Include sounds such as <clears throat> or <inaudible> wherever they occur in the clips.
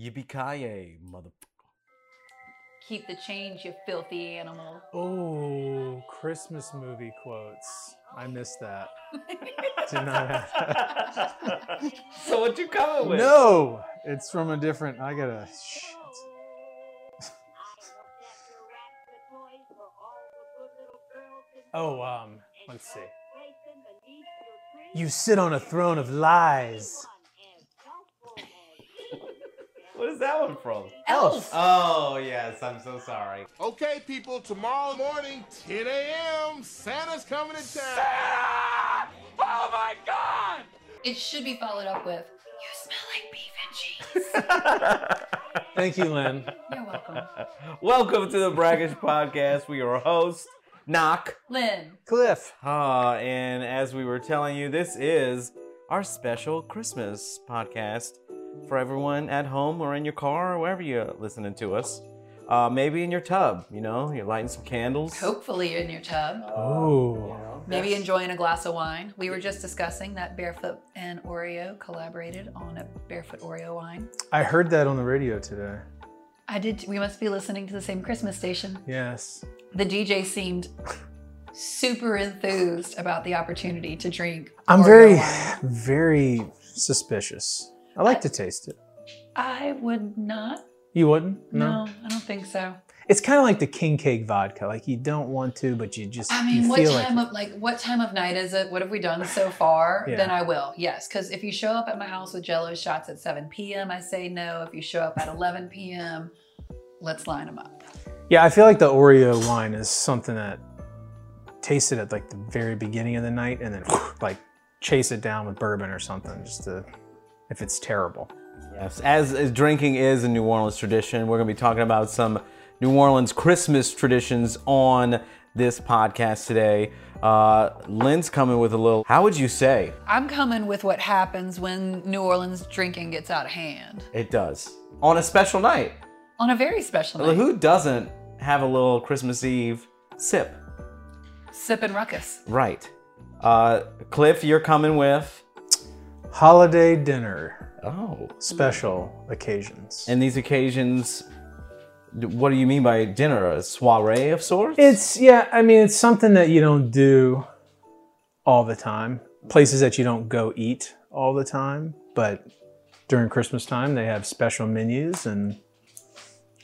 Yippee mother. Keep the change, you filthy animal. Oh, Christmas movie quotes. I missed that. <laughs> Did not have so what you coming with? No, it's from a different. I gotta. Shit. Oh, um, let's see. You sit on a throne of lies. What is that one from? Elf. Oh yes, I'm so sorry. Okay, people, tomorrow morning, 10 a.m., Santa's coming to town. Oh my god! It should be followed up with, you smell like beef and cheese. <laughs> Thank you, Lynn. You're welcome. Welcome to the Braggish Podcast. We are your host, Knock. Lynn, Cliff. Uh, and as we were telling you, this is our special Christmas podcast for everyone at home or in your car or wherever you're listening to us. Uh, maybe in your tub, you know, you're lighting some candles. hopefully in your tub. Oh. Maybe enjoying a glass of wine. We were just discussing that Barefoot and Oreo collaborated on a Barefoot Oreo wine. I heard that on the radio today. I did. We must be listening to the same Christmas station. Yes. The DJ seemed super enthused about the opportunity to drink. I'm Oreo very, wine. very suspicious. I like to taste it. I would not. You wouldn't? No, I don't think so. It's kind of like the king cake vodka. Like you don't want to, but you just I mean, what time like of like what time of night is it? What have we done so far? Yeah. Then I will. Yes, because if you show up at my house with Jello shots at 7 p.m., I say no. If you show up at 11 p.m., let's line them up. Yeah, I feel like the Oreo wine is something that tasted at like the very beginning of the night and then like chase it down with bourbon or something just to if it's terrible. Yes, as, as drinking is a New Orleans tradition, we're going to be talking about some New Orleans Christmas traditions on this podcast today. Uh, Lynn's coming with a little, how would you say? I'm coming with what happens when New Orleans drinking gets out of hand It does. On a special night. on a very special night. Who doesn't have a little Christmas Eve sip? Sip and ruckus. Right. Uh, Cliff, you're coming with. Holiday dinner, Oh. special occasions. And these occasions, what do you mean by dinner? A soiree of sorts? It's yeah, I mean it's something that you don't do all the time. Places that you don't go eat all the time, but during Christmas time they have special menus and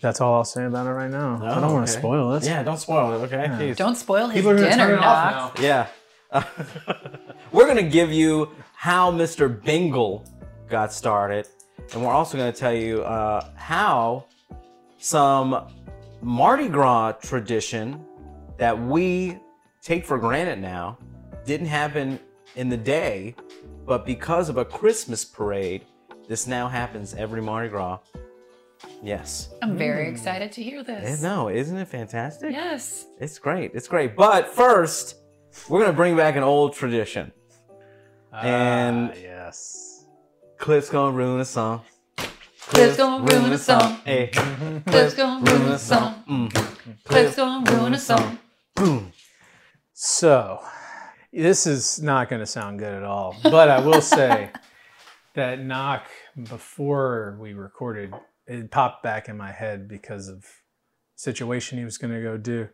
that's all I'll say about it right now. I don't oh, want to spoil this. Yeah, don't spoil it, okay? Jeez. Don't spoil his People are dinner, turn it off now. Yeah. <laughs> we're going to give you how Mr. Bingle got started. And we're also going to tell you uh, how some Mardi Gras tradition that we take for granted now didn't happen in the day, but because of a Christmas parade, this now happens every Mardi Gras. Yes. I'm very excited to hear Eh, this. No, isn't it fantastic? Yes. It's great. It's great. But first, we're gonna bring back an old tradition. And- Ah, yes. Cliff's gonna ruin a song. Cliff's gonna ruin a song. Hey, Cliff's gonna ruin a song. Mm. Cliff's gonna ruin a song. Boom. So, this is not going to sound good at all, but I will say that knock before we recorded, it popped back in my head because of situation he was going to go do,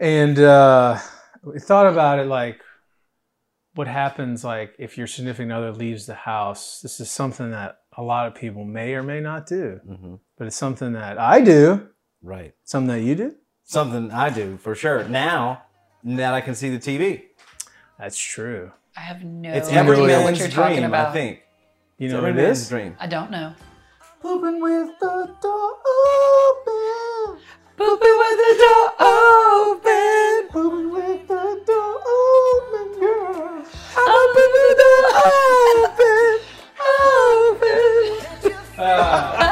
and uh, we thought about it like, what happens like if your significant other leaves the house? This is something that a lot of people may or may not do, hmm but it's something that I do, Right. something that you do. Something I do for sure. Now that I can see the TV, That's true. I have no it's idea every what man's you're dream. about. I think. You know every what it man's is? dream. I don't know. Pooping with the door open. Pooping with the door open. Pooping with the door open, girl. Open door open. Open.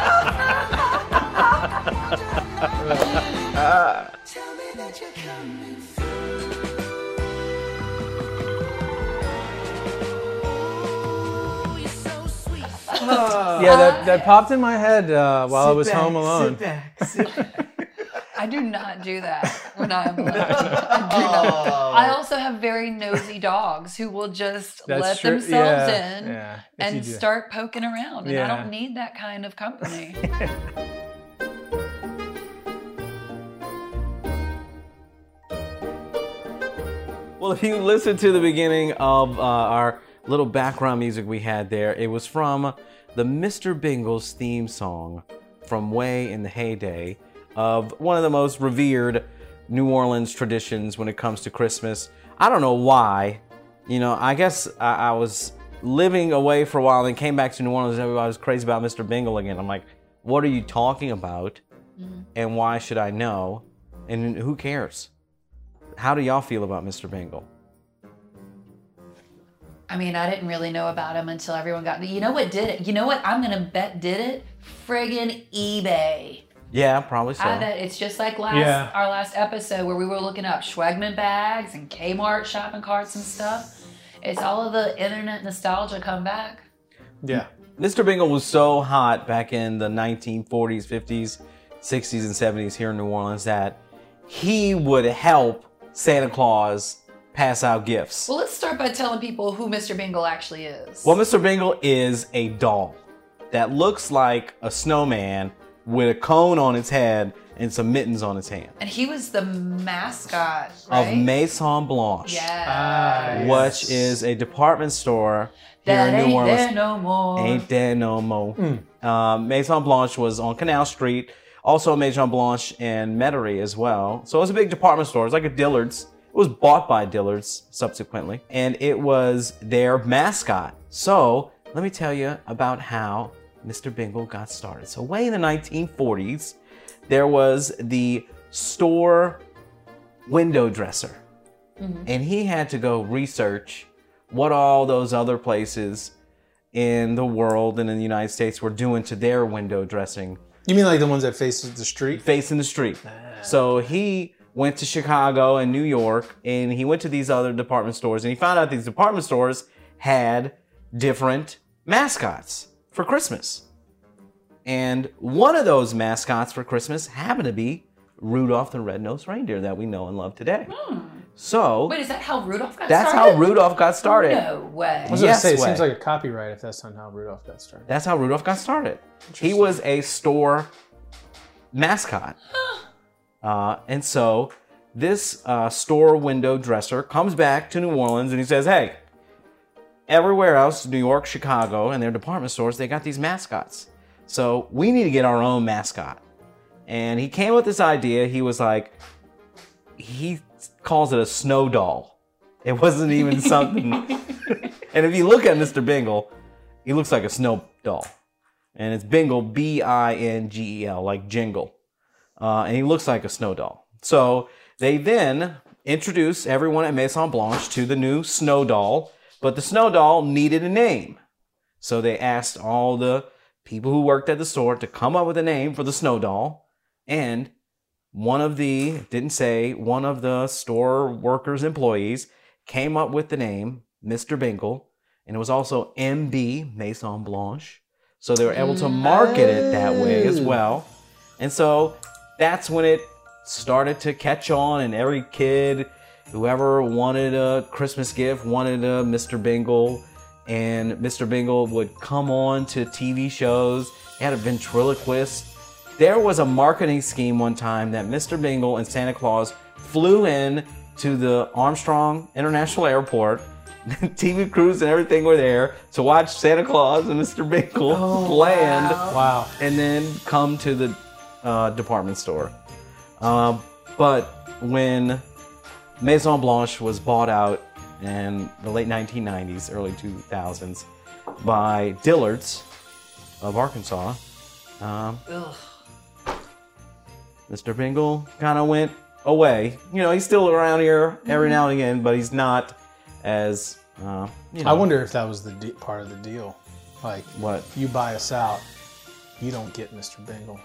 Yeah, that, that popped in my head uh, while I was back, home alone. Sit back, sit back. I <laughs> I do not do that when I'm alone. <laughs> I, do. I also have very nosy dogs who will just That's let true. themselves Yeah, in yeah. And start poking around. And I don't need that kind of company. <laughs> Well, if you listen to the beginning of uh, our little background music we had there, it was from the Mr. Bingles theme song from way in the heyday of one of the most revered New Orleans traditions when it comes to Christmas. I don't know why. You know, I guess I, I was living away for a while and then came back to New Orleans and everybody was crazy about Mr. Bingle again. I'm like, what are you talking about? Mm-hmm. And why should I know? And who cares? How do y'all feel about Mr. Bingle? I mean, I didn't really know about him until everyone got. You know what did it? You know what? I'm gonna bet did it. Friggin' eBay. Yeah, probably so. I bet it's just like last Yeah. our last episode where we were looking up Schwegmann bags and Kmart shopping carts and stuff. It's all of the internet nostalgia come back. Yeah. Mr. Bingle was so hot back in the 1940s, 50s, 60s, and 70s here in New Orleans that he would help Santa Claus pass out gifts. Well, let's start by telling people who Mr. Bingle actually is. Well, Mr. Bingle is a doll that looks like a snowman with a cone on its head and some mittens on its hand and he was the mascot, right? of Maison Blanche, Yeah. Ah, which is a department store here in New ain't Orleans. there no more. Ain't there no more. Um, Maison Blanche was on Canal Street. Also, Maison Blanche in Metairie as well. So it was a big department store. It's like a Dillard's. Was bought by Dillard's subsequently, and it was their mascot. So let me tell you about how Mr. Bingle got started. So way in the 1940s, there was the store window dresser mm-hmm. and he had to go research what all those other places in the world and in the United States were doing to their window dressing You mean like the ones that faces the street? facing the street. Ah. So he went to Chicago and New York and he went to these other department stores and he found out these department stores had different mascots for Christmas. And one of those mascots for Christmas happened to be Rudolph the Red-Nosed Reindeer that we know and love today. Hmm. So Wait, is that how Rudolph got that's started? That's how Rudolph got started. No way. I was Yes gonna say, it way. seems like a copyright if that's not how Rudolph got started. That's how Rudolph got started. He was a store mascot. Uh, and so this uh, store window dresser comes back to New Orleans and he says, Hey, everywhere else, New York, Chicago, and their department stores, they got these mascots. So we need to get our own mascot. And he came with this idea. He was like, he calls it a snow doll. It wasn't even something. <laughs> and if you look at Mr. Bingle, he looks like a snow doll. And it's Bingle, B I N G E L, like jingle. Uh, and he looks like a snow doll. So they then introduce everyone at Maison Blanche to the new snow doll, but the snow doll needed a name. So they asked all the people who worked at the store to come up with a name for the snow doll. And one of the, didn't say, one of the store workers' employees came up with the name Mr. Bingle. And it was also MB, Maison Blanche. So they were able to market it that way as well. And so that's when it started to catch on, and every kid, whoever wanted a Christmas gift, wanted a Mr. Bingle. And Mr. Bingle would come on to TV shows. He had a ventriloquist. There was a marketing scheme one time that Mr. Bingle and Santa Claus flew in to the Armstrong International Airport. <laughs> TV crews and everything were there to watch Santa Claus and Mr. Bingle oh, land Wow. and then come to the uh, department store. Um, but when Maison Blanche was bought out in the late 1990s, early 2000s by Dillard's of Arkansas, um, Mr. Bingle kind of went away. You know, he's still around here every now and again, but he's not as, uh, you know, I wonder if that was the de- part of the deal. Like, what. if you buy us out, you don't get Mr. Bingle.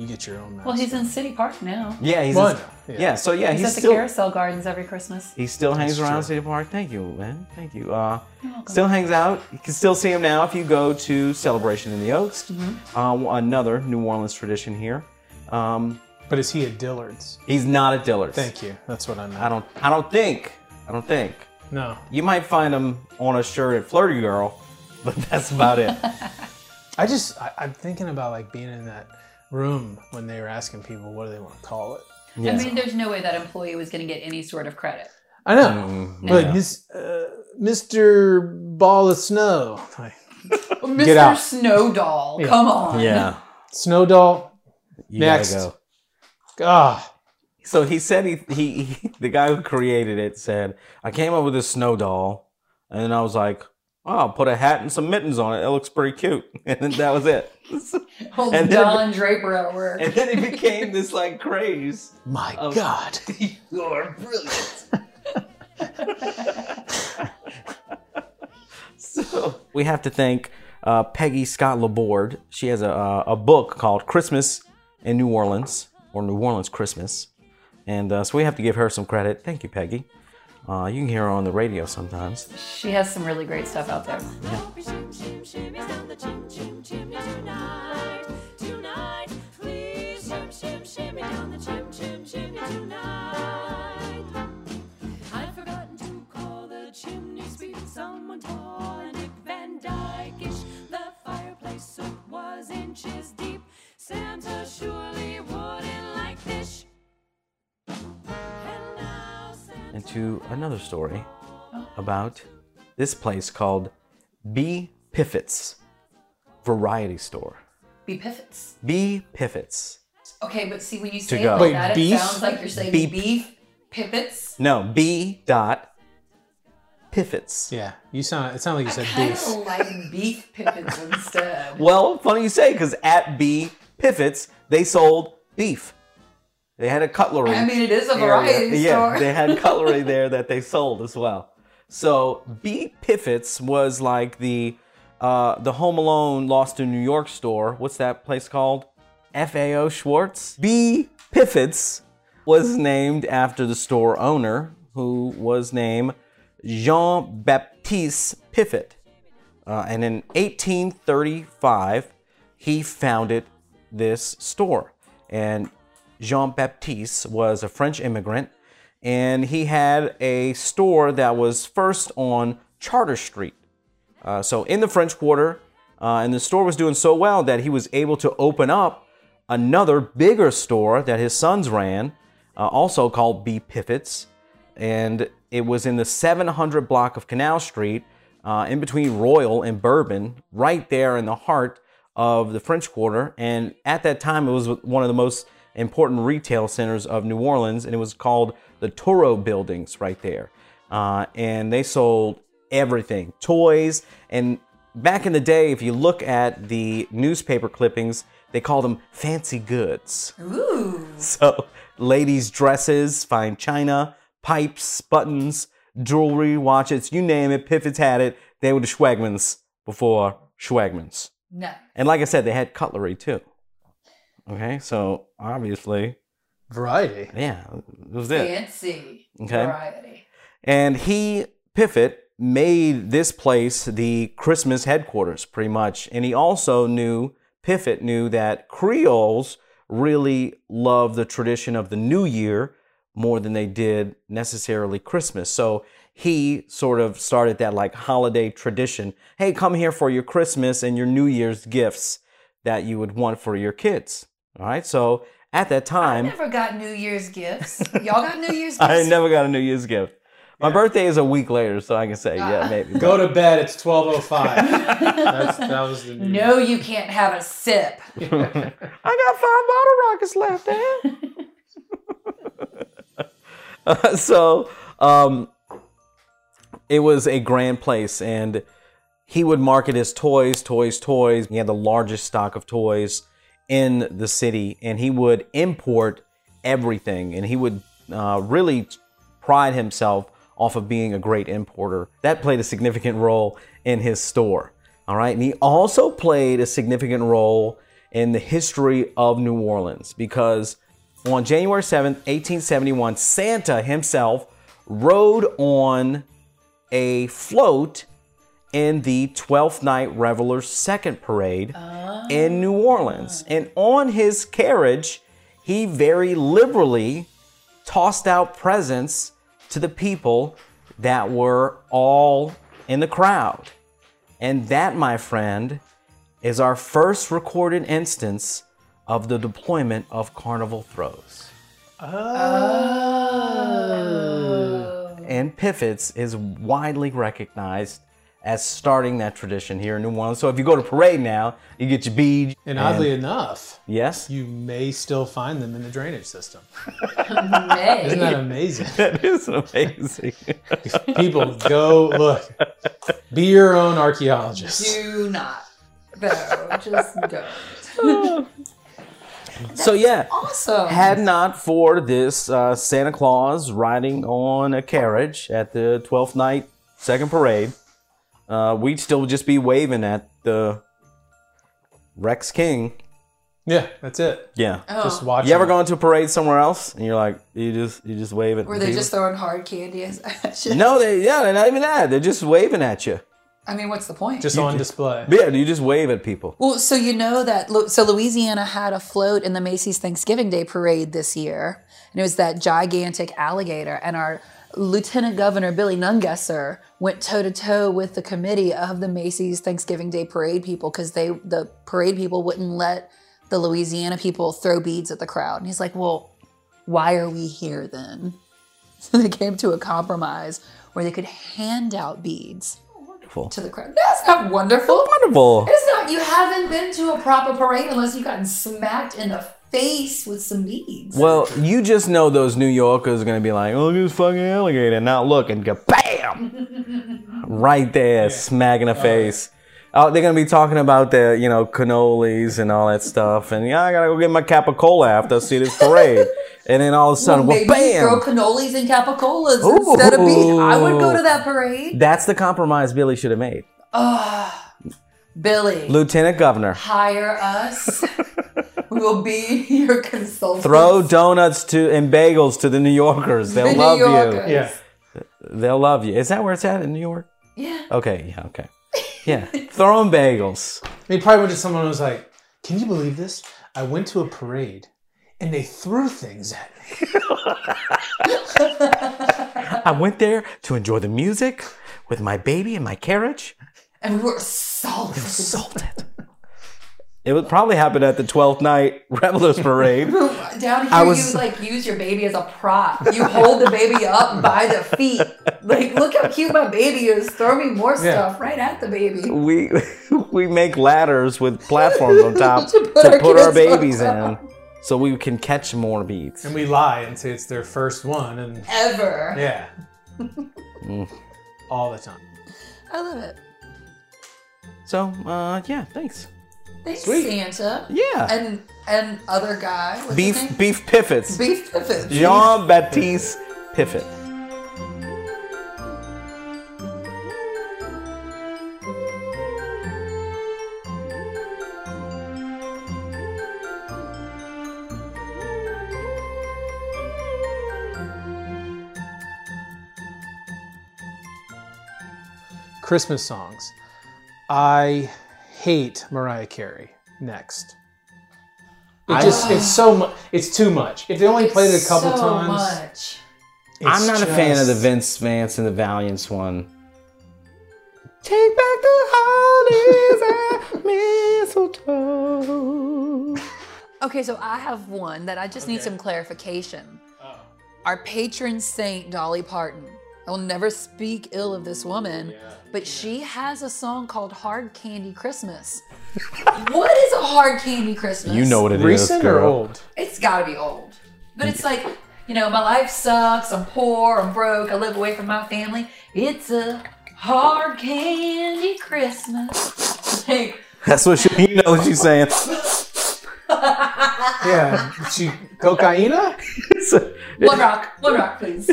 You get your own. Well, he's mascot. in City Park now. Yeah, he's Well, yeah. yeah. So yeah, He's, he's, at the still Carousel Gardens every Christmas. He still hangs That's around true. City Park. Thank you, man. Thank you. Uh, You're welcome. still hangs out. You can still see him now if you go to Celebration in the Oaks. Mm-hmm. Uh, another New Orleans tradition here. Um, But is he at Dillard's? He's not at Dillard's. Thank you. That's what I meant. I don't. I don't think. I don't think. No. You might find him on a shirt at Fleurty Girl, but that's about it. <laughs> I just I, I'm thinking about like being in that room when they were asking people what do they want to call it. Yeah. I mean, there's no way that employee was going to get any sort of credit. I know. Like yeah. Miss, uh, Mr. Ball of Snow. Mr. <laughs> Get out. Snow Doll, Yeah. come on. Yeah. Snow Doll. You Next. gotta go. Ah, So he said he, he he the guy who created it said I came up with a snow doll, and then I was like, I'll put a hat and some mittens on it. It looks pretty cute, <laughs> and then that was it. <laughs> Old And then- Don Draper at work. and then it became this like craze. my Oh. God. <laughs> You're brilliant. so we have to thank uh, Peggy Scott Laborde. She has a, uh, a book called Christmas in New Orleans or New Orleans Christmas, and uh, so we have to give her some credit. Thank you, Peggy. Uh, you can hear her on the radio sometimes. She has some really great stuff out there. Don't be shim shim shimmy down the chim chim chimney tonight, tonight. Please shim shim shimmy down the chim chim chimney tonight. I've forgotten to call the chimney sweep. Someone tall and Dick Van Dyke-ish. The fireplace soot was inches deep. Santa surely wouldn't like this. And now Santa Into another story oh. about this place called B Piffets Variety Store. B. pivots. B Piffets. Okay, but see, when you say it go. like Wait, that, beef? it sounds like you're saying Beep. beef pivots. No, B dot Piffets. Yeah, you sound. It sounded like you said Kind beef. of like beef pivots <laughs> instead. Well, funny you say, because at B Piffets, they sold beef. They had a cutlery. I mean, it is a area. variety Yeah, they had <laughs> cutlery there that they sold as well. So B Piffets was like the uh, the Home Alone Lost in New York store. What's that place called? FAO Schwarz. B Piffets was named after the store owner, who was named Jean Baptiste Piffet. Uh, and in 1835, he founded this store. And Jean Baptiste was a French immigrant, and he had a store that was first on Chartres Street. Uh, so in the French Quarter, uh, and the store was doing so well that he was able to open up another bigger store that his sons ran, uh, also called B Piffets, and it was in the 700 block of Canal Street, uh, in between Royal and Bourbon, right there in the heart of the French Quarter. And at that time, it was one of the most important retail centers of New Orleans, and it was called the Touro Buildings right there. Uh, and they sold everything, toys, and back in the day, if you look at the newspaper clippings, they called them fancy goods. Ooh. <laughs> So, ladies' dresses, fine china, pipes, buttons, jewelry, watches, you name it, Piffets had it. They were the Schwegmanns before Schwegmanns. No. And like I said, they had cutlery too. Okay, so obviously, Variety. yeah, it was it. Fancy Okay. variety. And he, Piffet, made this place the Christmas headquarters pretty much. And he also knew, Piffet knew that Creoles really love the tradition of the New Year more than they did necessarily Christmas. So he sort of started that like holiday tradition. Hey, come here for your Christmas and your New Year's gifts that you would want for your kids. All right. So at that time, I never got New Year's gifts. <laughs> Y'all got New Year's gifts? I never got a New Year's gift. My birthday is a week later, so I can say, yeah, maybe. Go to bed. It's 12:05. <laughs> That was the news. No, you can't have a sip. <laughs> I got five bottle rockets left, Dad. so, um, it was a grand place, and he would market his toys, toys, toys. He had the largest stock of toys in the city, and he would import everything, and he would uh, really pride himself off of being a great importer. That played a significant role in his store. All right, and he also played a significant role in the history of New Orleans because on January 7th, 1871, Santa himself rode on a float in the 12th Night Revelers second parade in New Orleans. Ah. And on his carriage, he very liberally tossed out presents to the people that were all in the crowd. And that, my friend, is our first recorded instance of the deployment of carnival throws. Oh! And Piffets is widely recognized as starting that tradition here in New Orleans. So if you go to parade now, you get your bead. And oddly enough, yes, you may still find them in the drainage system. May. Isn't that amazing? <laughs> that is amazing. <laughs> People go look. Be your own archaeologist. Do not. though. just don't. <laughs> so yeah, Awesome. had not for this uh, Santa Claus riding on a carriage at the 12th night second parade, uh, we'd still just be waving at the Rex King. Yeah, that's it. Yeah. Just watch. You ever gone to a parade somewhere else and you're like, you just you just wave at Were they people? just throwing hard candy at you? <laughs> No, they yeah, they're not even that. They're just waving at you. I mean, what's the point? Just on display. Yeah, you just wave at people. Well, so you know that so Louisiana had a float in the Macy's Thanksgiving Day parade this year, and it was that gigantic alligator. And our Lieutenant Governor Billy Nungesser went toe to toe with the committee of the Macy's Thanksgiving Day parade people because they the parade people wouldn't let the Louisiana people throw beads at the crowd. And he's like, "Well, why are we here then?" So <laughs> they came to a compromise where they could hand out beads to the crowd. That's not wonderful. Wonderful. It's not. You haven't been to a proper parade unless you've gotten smacked in the face with some beads. Well, you just know those New Yorkers are gonna be like, oh, look at this fucking alligator, and not look and go bam, <laughs> right there, smack in the face. Oh, they're gonna be talking about the, you know, cannolis and all that stuff, and yeah, I gotta go get my capicola after I see this parade, and then all of a sudden, well, Maybe you throw bam. cannolis and capicolas instead of beads. I would go to that parade. That's the compromise Billy should have made. Billy, Lieutenant Governor, hire us. we will be your consultant. throw donuts to and bagels to the New Yorkers. They'll New love Yorkers. you. Yeah. They'll love you. Is that where it's at in New York? Yeah. Okay, yeah, okay. Yeah. Throw them bagels. He probably went to someone who was like, "Can you believe this? I went to a parade, and they threw things at me." <laughs> I went there to enjoy the music with my baby in my carriage. And we were assaulted. Salted. <laughs> It would probably happen at the 12th night <laughs> Revelers Parade. <laughs> Down here, I was- you like use your baby as a prop. You hold the baby up by the feet. Like, look how cute my baby is. Throw me more stuff right at the baby. We we make ladders with platforms on top To to put our put our babies in, so we can catch more beats. And we lie and say it's their first one, and Ever. yeah, all the time. I love it. So uh, yeah, thanks. Thanks, Sweet. Santa. Yeah, And and other guy. What's his beef name? beef piffets. Beef Piffin. Jean Baptiste Piffet. Christmas songs. I hate Mariah Carey. Next. It I- just it's so much. It's too much. If they only played it a couple so times, much. I'm it's not a fan of the Vince Vance and the Valiants one. Take back the holidays at <laughs> mistletoe. Okay, so I have one that I just need some clarification. Oh. Our patron saint, Dolly Parton. I will never speak ill of this woman, but she has a song called Hard Candy Christmas. <laughs> what is a hard candy Christmas? You know what it is, Recent or girl. old? It's gotta be old. But it's like, you know, my life sucks, I'm poor, I'm broke, I live away from my family. It's a hard candy Christmas. Like, That's what she, you know what she's saying. <laughs> Yeah, she cocaina. <laughs> one rock, one rock, please.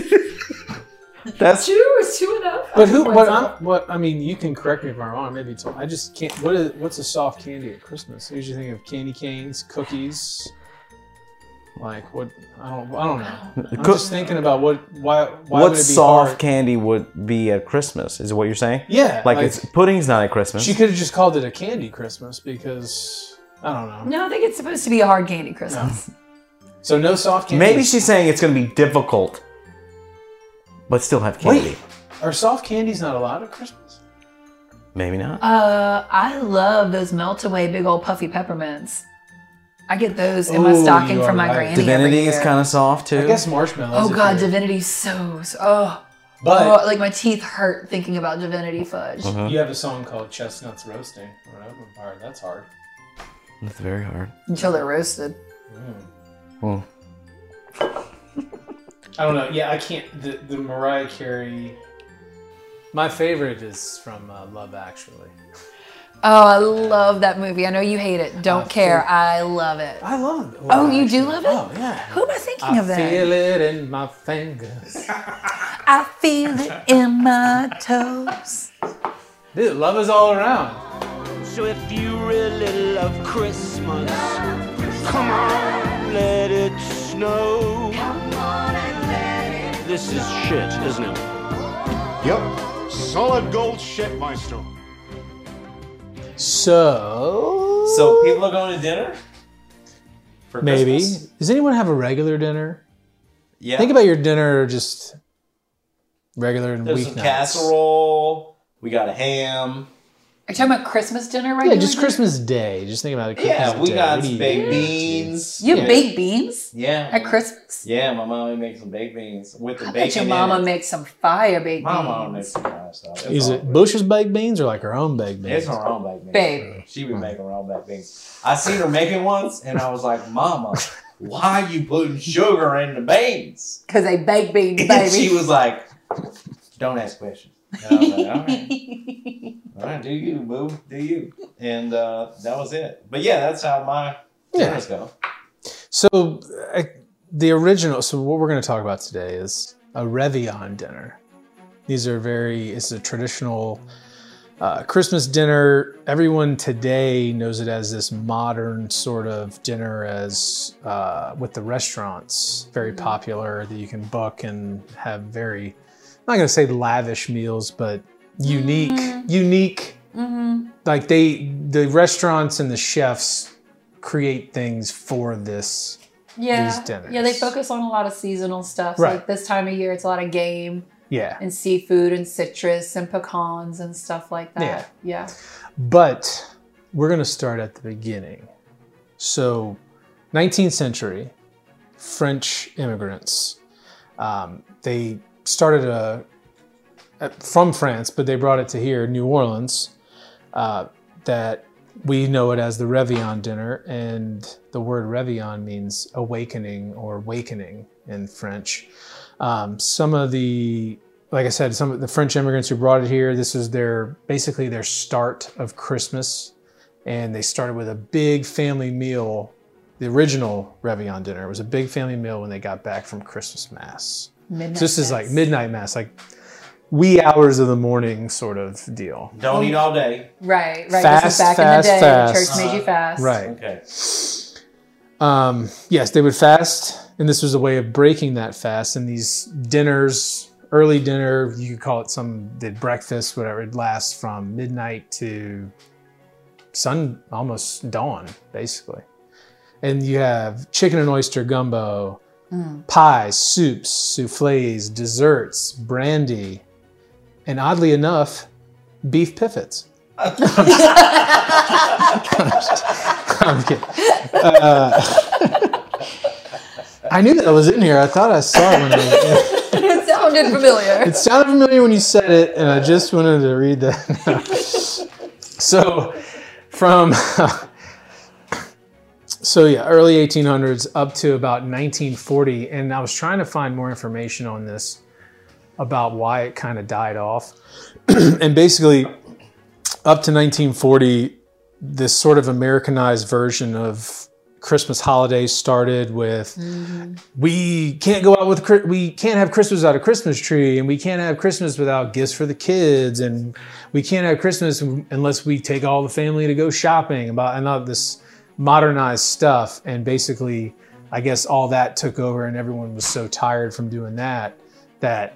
That's Two is two enough. But who? What's What? I'm, what? I mean, you can correct me if I'm wrong. Maybe it's, I just can't. What is? What's a soft candy at Christmas? I usually think of candy canes, cookies. Like what? I don't. I don't know. I'm Cook- just thinking about what. Why? Why what would it be soft hard? candy would be at Christmas? Is it what you're saying? Yeah, Like, like- it's pudding's not at Christmas. She could have just called it a candy Christmas because I don't know. No, I think it's supposed to be a hard candy Christmas. So no soft candy. Maybe she's saying it's going to be difficult, but still have candy. Wait, are soft candies not allowed at Christmas? Maybe not. Uh, I love those melt away big old puffy peppermints. I get those in my Ooh, stocking you from are my right. granny. Divinity every is year. kind of soft too. I guess marshmallows. Oh if god, you're- Divinity's so, so oh. But oh, like my teeth hurt thinking about Divinity fudge. Uh-huh. you have a song called Chestnuts Roasting or an open fire. That's hard. That's very hard. Until they're roasted. Well, I don't know. Yeah, I can't. The, the Mariah Carey. My favorite is from uh, Love Actually. Oh, I love that movie. I know you hate it. Don't I care. think- I love it. I love it. Oh, you do love it? Oh, yeah. Who am I thinking I of then? feel it in my fingers. <laughs> I feel it in my toes. Dude, love is all around. So if you really love Christmas, come on, let it snow. This is shit, isn't it? Yep. Solid gold shit, Maestro. So. so people are going to dinner. For Maybe. Christmas? Does anyone have a regular dinner? Yeah. Think about your dinner just regular and There's some casserole. We got a ham. Are you talking about Christmas dinner right Yeah, now? just Christmas Day. Just think about it. Christmas Yeah, we Day. got What do some you baked do? beans. You have Yeah. baked beans Yeah. at Christmas? Yeah, my mom would make some baked beans with the I bacon. bet your in mama it. makes some fire baked My mom makes beans. some kind of stuff. It's Is all it good. Bush's baked beans or like her own baked beans? It's her own baked beans. Babe. She be making her own baked beans. I seen her making once, and I was like, "Mama, why you putting sugar in the beans?" <laughs> Because they bake beans, And baby. she was like, "Don't ask questions." And I like, "All right, <laughs> all right, do you, boo, do you?" And uh, that was it. But yeah, that's how my Yeah. dinners go. So, uh, the original. So, what we're going to talk about today is a Réveillon dinner. These are very. It's a traditional uh, Christmas dinner. Everyone today knows it as this modern sort of dinner, as uh, with the restaurants, very popular that you can book and have very. I'm not to say lavish meals, but unique, unique. Like they, the restaurants and the chefs create things for this yeah. these dinners. Yeah, they focus on a lot of seasonal stuff. Right. Like this time of year, it's a lot of game Yeah. and seafood and citrus and pecans and stuff like that. Yeah. But we're to start at the beginning. So, 19th century, French immigrants. Um, they started a, a- from France, but they brought it to here, New Orleans. Uh, that we know it as the Réveillon dinner, and the word Réveillon means awakening or wakening in French. Um, some of the, like I said, some of the French immigrants who brought it here, this was their basically their start of Christmas, and they started with a big family meal. The original Réveillon dinner was a big family meal when they got back from Christmas Mass. Midnight So this is like midnight mass, like wee hours of the morning sort of deal. Don't eat all day. Right, right. Fast, this is back fast, in the day. fast. The church made you fast. Right. Okay. Um, yes, they would fast, and this was a way of breaking that fast. And these dinners, early dinner, you could call it some did breakfast, whatever. It lasts from midnight to sun, almost dawn, basically. And you have chicken and oyster gumbo, pies, soups, souffles, desserts, brandy, and oddly enough, beef piffets. <laughs> I'm kidding. Uh, <laughs> I knew that was in here. I thought I saw it when I, it sounded familiar. it sounded familiar when you said it, and I just wanted to read that. <laughs> so, from so yeah, early 1800s up to about 1940, and I was trying to find more information on this about why it kind of died off, <clears throat> and basically up to 1940, this sort of Americanized version of Christmas holidays started with mm-hmm. we can't go out with we can't have Christmas without a Christmas tree, and we can't have Christmas without gifts for the kids, and we can't have Christmas unless we take all the family to go shopping. About and all this modernized stuff, and basically, I guess all that took over, and everyone was so tired from doing that that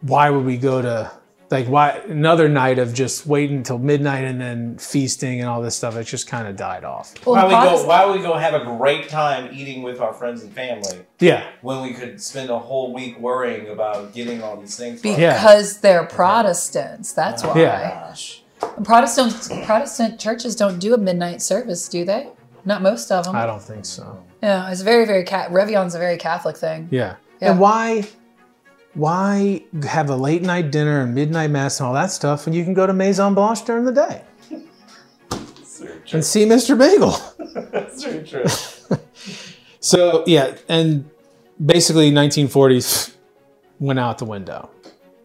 why would we go to like why another night of just waiting until midnight and then feasting and all this stuff. It just kind of died off. Well, Why we go? Why would we go have a great time eating with our friends and family Yeah, when we could spend a whole week worrying about getting all these things? for Yeah. because they're Protestants. That's oh why. Yeah. Gosh. Protestant Protestant churches don't do a midnight service, do they? Not most of them. I don't think so. Yeah, it's very, very cat. Réveillon's a very Catholic thing. Yeah. Yeah. And why why have a late night dinner and midnight mass and all that stuff when you can go to Maison Blanche during the day and see Mr. Bagel? <laughs> That's very true. So yeah, and basically 1940s went out the window,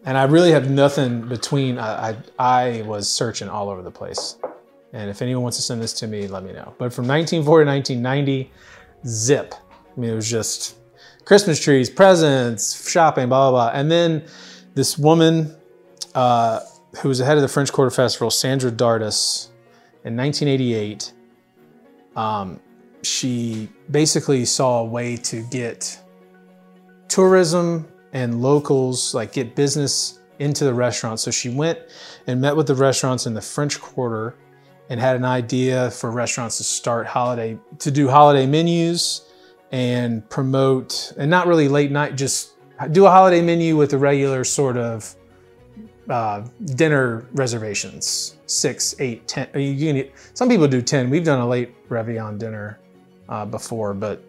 and I really have nothing between. I I, I was searching all over the place, and if anyone wants to send this to me, let me know. But from 1940 to 1990, zip. I mean, it was just Christmas trees, presents, shopping, blah blah blah, and then this woman uh, who was the head of the French Quarter Festival, Sandra Dartus, in 1988. Um, she basically saw a way to get tourism and locals like get business into the restaurants so she went and met with the restaurants in the french quarter and had an idea for restaurants to start holiday to do holiday menus and promote and not really late night just do a holiday menu with the regular sort of uh, dinner reservations six eight ten you can, some people do 10 we've done a late Réveillon dinner uh, before, but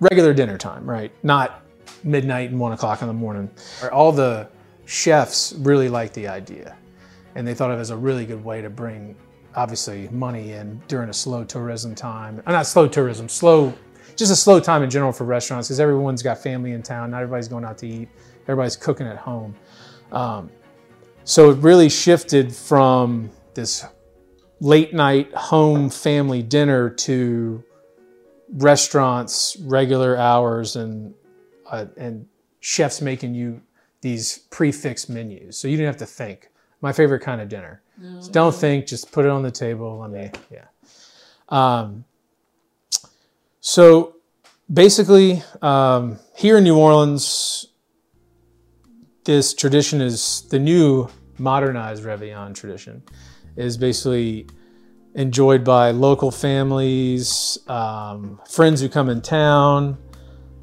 regular dinner time, right? Not midnight and one o'clock in the morning. All the chefs really liked the idea, and they thought it was a really good way to bring, obviously, money in during a slow tourism time. Uh, not slow tourism, slow, just a slow time in general for restaurants because everyone's got family in town. Not everybody's going out to eat. Everybody's cooking at home. Um, so it really shifted from this late night home family dinner to restaurants, regular hours, and uh, and chefs making you these prix fixe menus, so you didn't have to think. My favorite kind of dinner. Just don't think, just put it on the table. Let me, yeah. Um, so basically, um, here in New Orleans, this tradition is the new modernized Réveillon tradition is basically enjoyed by local families, um, friends who come in town.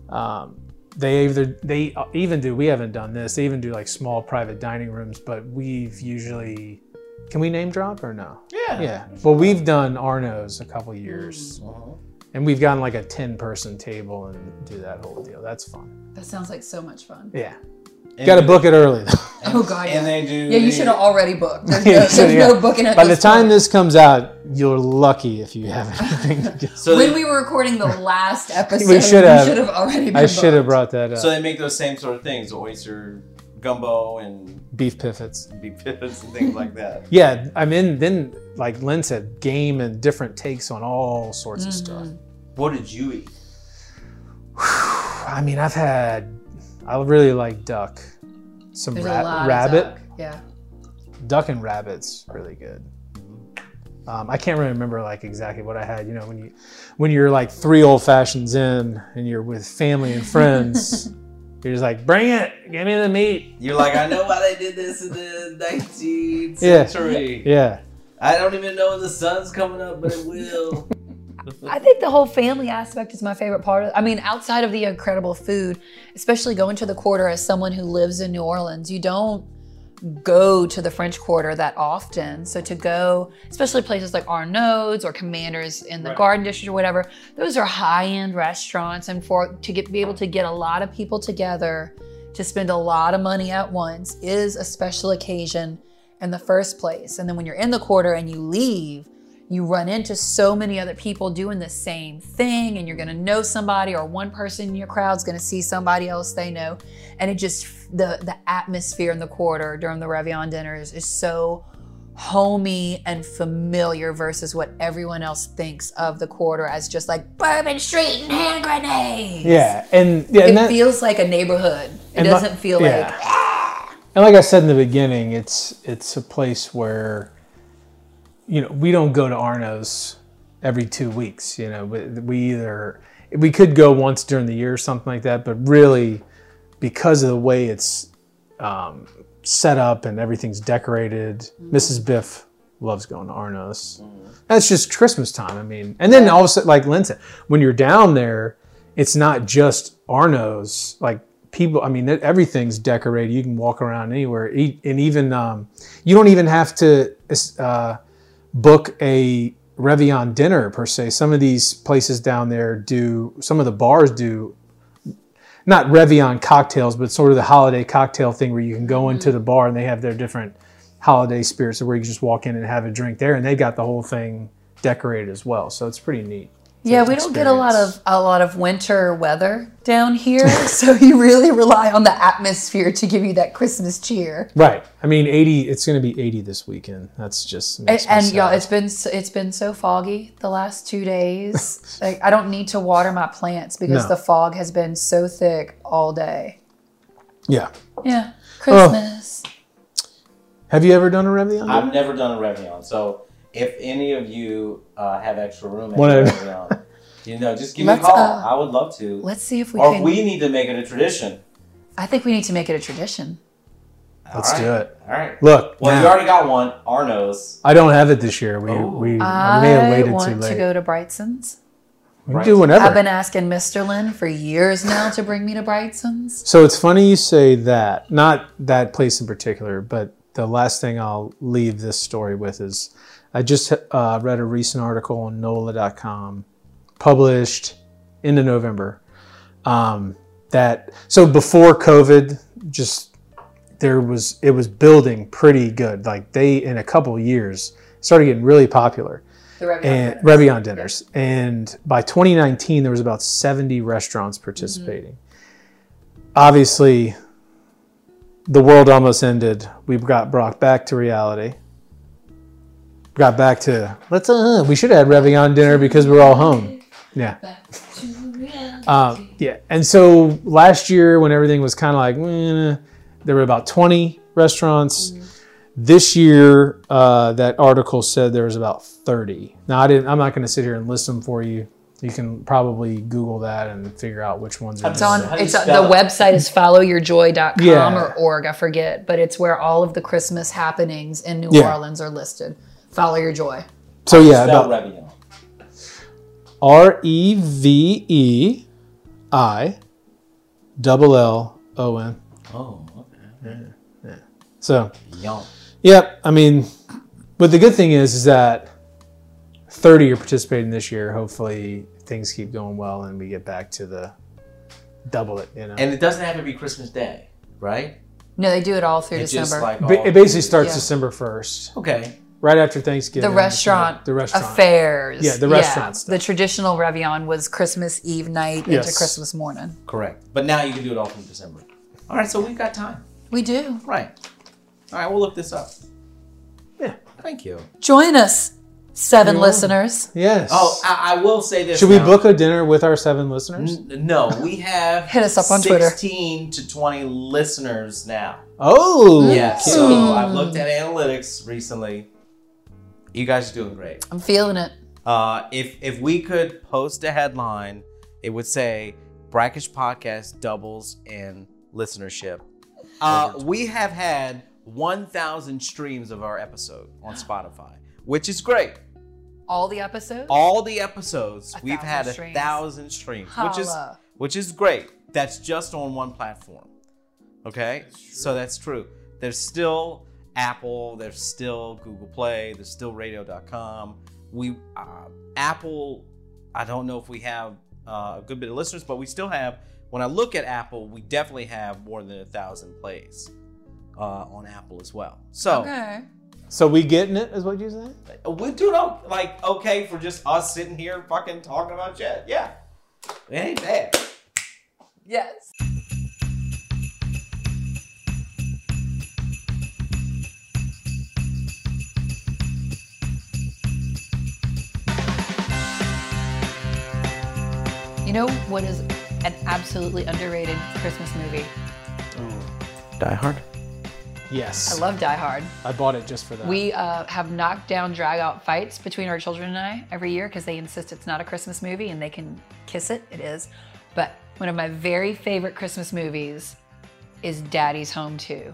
Um, they either they even do. We haven't done this. They even do like small private dining rooms, but we've usually. Can we name drop or no? Yeah. Yeah. Well, we've done Arnaud's a couple years, mm-hmm. uh-huh. and we've gotten like a ten person table and do that whole deal. That's fun. That sounds like so much fun. Yeah. And Got to do book it early though. <laughs> Oh god, And yeah. they do. yeah, you the- should have already booked. <laughs> There's no, Yeah, there's so, yeah. no booking at By the time point. this comes out, you're lucky if you have <laughs> anything to get. So when they, we were recording the last episode, We should have. have already been I should have booked. brought that up. so they make those same sort of things: the oyster gumbo and Beef pivots. beef pivots and things like that. <laughs> Yeah, I mean, then like Lynn said, game and different takes on all sorts of stuff. What did you eat? <sighs> I mean, I've had, I really like duck, some ra- a lot rabbit, Of duck. Yeah. duck and rabbits, really good. Um, I can't really remember like exactly what I had. You know, when you when you're like three old fashions in and you're with family and friends, <laughs> you're just like, bring it, give me the meat. You're like, I know why they did this in the 19th Yeah. century. Yeah, I don't even know when the sun's coming up, but it <laughs> will. I think the whole family aspect is my favorite part. Of, I mean, outside of the incredible food, especially going to the quarter as someone who lives in New Orleans, you don't go to the French Quarter that often. So to go, especially places like Arnaud's or Commanders in the Garden District or whatever, those are high-end restaurants, and for to get be able to get a lot of people together to spend a lot of money at once is a special occasion in the first place. And then when you're in the quarter and you leave, you run into so many other people doing the same thing and you're going to know somebody or one person in your crowd's going to see somebody else they know and it just the the atmosphere in the quarter during the Réveillon dinners is so homey and familiar versus what everyone else thinks of the quarter as just like Bourbon Street and hand grenades. yeah, and yeah, It and that, feels like a neighborhood. It doesn't feel yeah. like And like I said in the beginning, it's it's a place where, you know, we don't go to Arnaud's every two weeks. You know, we, we either we could go once during the year or something like that, but really, because of the way it's um, set up and everything's decorated. Mrs. Biff loves going to Arnaud's. That's just Christmas time. I mean, and then all of a sudden, like Lynn said, when you're down there, it's not just Arnaud's. Like people, I mean, everything's decorated. You can walk around anywhere, and even um, you don't even have to uh, book a Réveillon dinner per se. Some of these places down there do. Some of the bars do not Réveillon cocktails, but sort of the holiday cocktail thing where you can go into the bar and they have their different holiday spirits where you can just walk in and have a drink there, and they've got the whole thing decorated as well. So it's pretty neat. Yeah, we don't get a lot of a lot of winter weather down <laughs> here, so you really rely on the atmosphere to give you that Christmas cheer. right. I mean, eighty. It's going to be eighty this weekend. That's just And, me and y'all, it's been so- it's been so foggy the last two days. <laughs> like I don't need to water my plants because No. the fog has been so thick all day. yeah. Yeah, oh. Christmas. Have you ever done a Réveillon? I've never done a Réveillon, so if any of you uh, have extra room at Wanna- <laughs> you know, just give me a call. uh, I would love to. Let's see if we or can. we need to make it a tradition. I think we need to make it a tradition. Let's All do it. All right. Look, Well, now, you already got one. Arnaud's. I don't have it this year. We Oh. we, we may have waited too late. I want to go to Brigtsen's. we can do whenever. I've been asking Mr. Lynn for years now to bring me to Brigtsen's. So it's funny you say that, not that place in particular, but the last thing I'll leave this story with is I just uh, read a recent article on NOLA.com published into November um, that so before COVID, just there was it was building pretty good. Like they in a couple of years started getting really popular The Réveillon and Dinners. Réveillon dinners. And by 2019, there was about 70 restaurants participating. Obviously, the world almost ended. We got brought back to reality. Got back to let's. Uh, we should have had Réveillon dinner because we're all home. Yeah. Um, yeah. And so last year, when everything was kind of like, eh, there were about 20 restaurants. This year, uh, that article said there was about 30. Now, I didn't. I'm not going to sit here and list them for you. You can probably Google that and figure out which ones are. It's on. How do you It's on, spell the it? website is followyourjoy.com Yeah. or org. I forget, but it's where all of the Christmas happenings in New Yeah. Orleans are listed. Follow your joy. So yeah, about Réveillon. R E V E I double L O N. Oh, okay. Yeah. So Yum. Yep. I mean, but the good thing is, is that 30 are participating this year. Hopefully, things keep going well and we get back to the double it. You know, And it doesn't have to be Christmas Day, right? No, they do it all through It's December. just like all- it basically starts Yeah. December 1st, okay. Right after Thanksgiving. the restaurant, The restaurant. affairs. Yeah, the restaurant stuff. The traditional Réveillon was Christmas Eve night Yes. into Christmas morning. Correct. But now you can do it all from December. All right, so we've got time. We do. Right. All right, we'll look this up. Yeah. Thank you. Join us, seven You are. listeners. Yes. Oh, I, I will say this. should we now. book a dinner with our seven listeners? N- No, we have <laughs> Hit us up on Twitter. 16 to 20 listeners now. Oh, Yeah, okay. so I've looked at analytics recently. You guys are doing great. I'm feeling it. Uh, if if we could post a headline, it would say Brackish Podcast doubles in listenership. Uh, we have had 1,000 streams of our episode on <gasps> Spotify, which is great. All the episodes. All the episodes A we've had a streams. thousand streams, which is which is great. That's just on one platform. Okay, so that's true. There's still Apple. There's still Google Play. There's still Radio.com. We uh, Apple. I don't know if we have uh, a good bit of listeners, but we still have. When I look at Apple, we definitely have more than a thousand plays uh, on Apple as well. So Okay. So we getting it, is what you said? we're doing o- like okay for just us sitting here fucking talking about shit. Yeah, it ain't bad. Yes. Know what is an absolutely underrated Christmas movie? Die Hard. Yes. I love Die Hard. I bought it just for that. We uh, have knocked down drag out fights between our children and I every year because they insist it's not a Christmas movie and they can kiss it. It is. But one of my very favorite Christmas movies is Daddy's Home 2.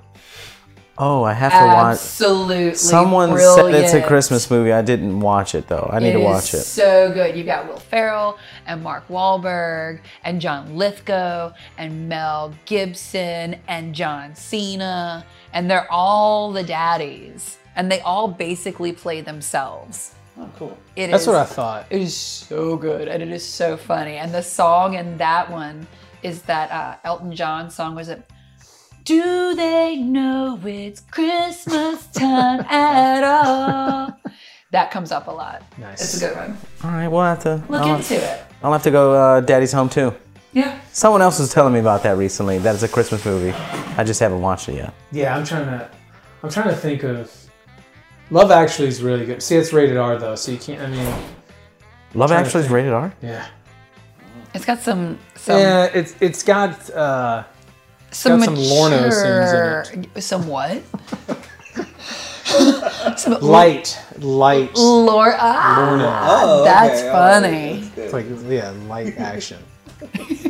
Oh, I have to watch. Absolutely. Someone said it's a. Christmas movie. I didn't watch it though. I need to is watch it. So good. You've got Will Ferrell and Mark Wahlberg and John Lithgow and Mel Gibson and John Cena, and they're all the daddies, and they all basically play themselves. Oh, cool. It That's is- what I thought. It is so good, and it is so funny. And the song in that one is that uh, Elton John song. Was it? Do they know it's Christmas time at all? That comes up a lot. Nice. It's a good one. All right, we'll have to. Look I'll, into it. I'll have to go. Uh, Daddy's Home too. Yeah. Someone else was telling me about that recently. That it's a Christmas movie. I just haven't watched it yet. Yeah, I'm trying to. I'm trying to think of. Love Actually is really good. See, it's rated R though, so you can't. I mean, Love Actually is rated R. yeah. It's got some some yeah, it's it's got. uh some, got some Lorno mature, scenes Some what? <laughs> some light, light. Lore. Ah, Lorno. that's funny. It's like yeah, light action.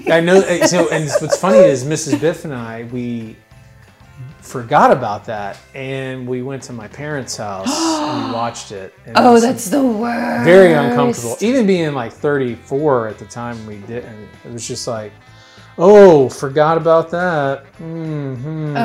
I know. uh, So, and what's funny is Mrs. Biff and I we forgot about that, and we went to my parents' house and we watched it. and it Oh, was that's the worst. very uncomfortable. Even being like 34 at the time we did, and it was just like, oh, forgot about that. hmm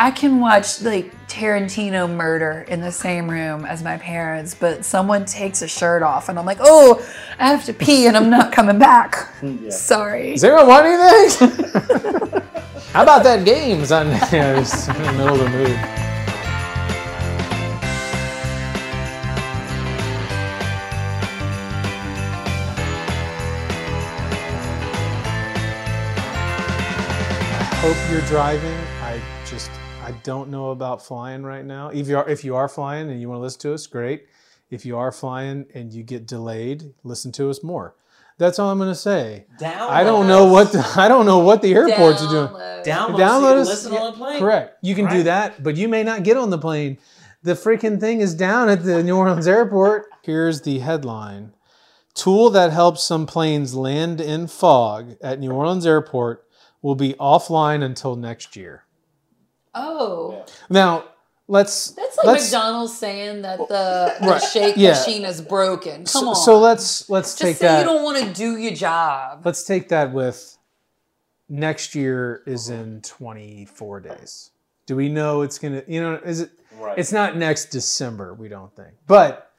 I can watch like Tarantino murder in the same room as my parents, but someone takes a shirt off and I'm like, oh, I have to pee and I'm not coming back. <laughs> Sorry. Does anyone want anything? How about that games on yeah, <laughs> just in the middle of the movie? Hope you're driving. I just I don't know about flying right now. If you are if you are flying and you want to listen to us, great. If you are flying and you get delayed, listen to us more. That's all I'm going to say. Download. I don't know what the, I don't know what the airports are doing. Download, Download us. listen yeah, on the plane. Correct. You can do that, but you may not get on the plane. The freaking thing is down at the New Orleans airport. Here's the headline. Tool that helps some planes land in fog at New Orleans airport will be offline until next year. Oh, Now, let's that's like let's, McDonald's saying that the, the <laughs> Right, shake yeah. machine is broken. Come so, on. so let's let's Just take say that you don't want to do your job. let's take that with next year is in 24 days. Do we know it's going to, you know, is it, Right. it's not next December, we don't think. But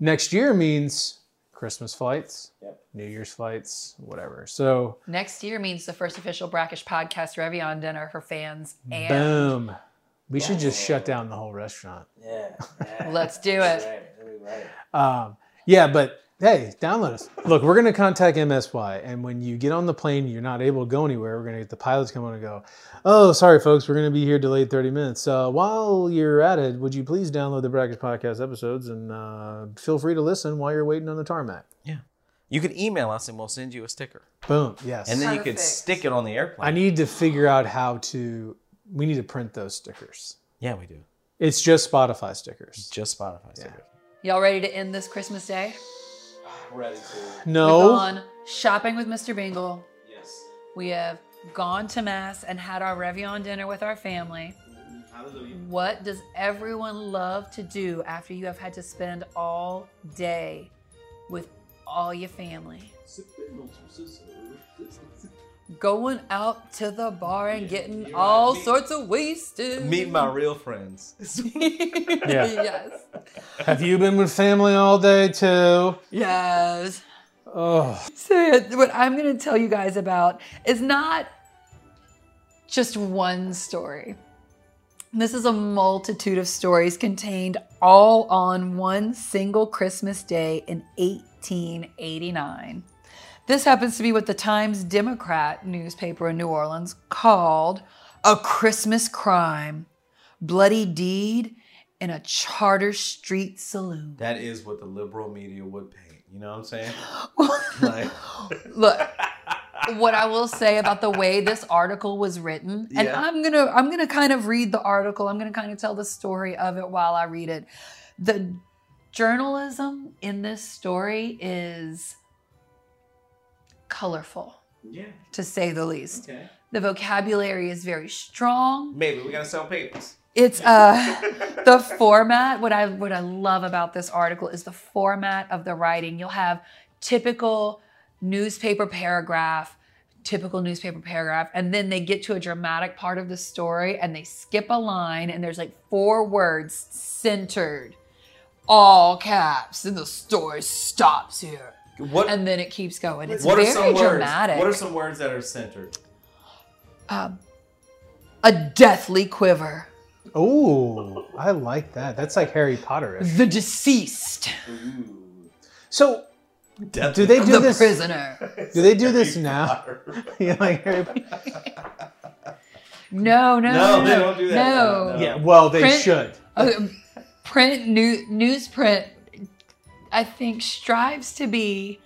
next year means Christmas flights, yep. New Year's flights, whatever. So, Next year means the first official Brackish podcast Réveillon dinner for fans and boom. We should just shut down the whole restaurant. Yeah. <laughs> Let's do it. Um, yeah, but hey, download us. Look, we're going to contact MSY, and when you get on the plane, you're not able to go anywhere. We're going to get the pilots come on and go, "Oh, sorry, folks, we're going to be here delayed 30 minutes. Uh, while you're at it, would you please download the Brackish Podcast episodes and uh, feel free to listen while you're waiting on the tarmac." Yeah. You could email us and we'll send you a sticker. Boom. Yes. And then you could stick it on the airplane. I need to figure out how to. We need to print those stickers. yeah, we do. It's just Spotify stickers. Just Spotify stickers. Y'all ready to end this Christmas day? Ready to. We've No. gone shopping with Mr. Bingle. Yes. We have gone to Mass and had our Réveillon dinner with our family. Hallelujah. What does everyone love to do after you have had to spend all day with all your family? Going out to the bar and getting all sorts of wasted. Meet my real friends. <laughs> Yeah. yes. Have you been with family all day too? Yes. Oh. So what I'm going to tell you guys about is not just one story. This is a multitude of stories contained all on one single Christmas day in 1889. This happens to be what the Times Democrat newspaper in New Orleans called a Christmas crime, bloody deed in a Chartres Street saloon. That is what the liberal media would paint. You know what I'm saying? <laughs> like, Look, <laughs> what I will say about the way this article was written, and Yeah. I'm gonna I'm gonna kind of read the article. I'm gonna kind of tell the story of it while I read it. The journalism in this story is colorful, yeah. to say the least. Okay. The vocabulary is very strong. Maybe we gotta sell papers. It's uh <laughs> the format. What I what I love about this article is the format of the writing. You'll have typical newspaper paragraph, typical newspaper paragraph, and then they get to a dramatic part of the story and they skip a line and there's like four words centered, all caps, and the story stops here. What And then it keeps going. It's what are very some dramatic. words? What are some words that are centered? a deathly quiver. Oh, I like that. That's like Harry Potter-ish. The deceased. So, do they do the this? prisoner. <laughs> Do they do this now? <laughs> yeah, like Harry Potter. No, no, No, no, they don't do that. No. No. Yeah, well, they Print- should. Uh, print new newsprint. I think strives to be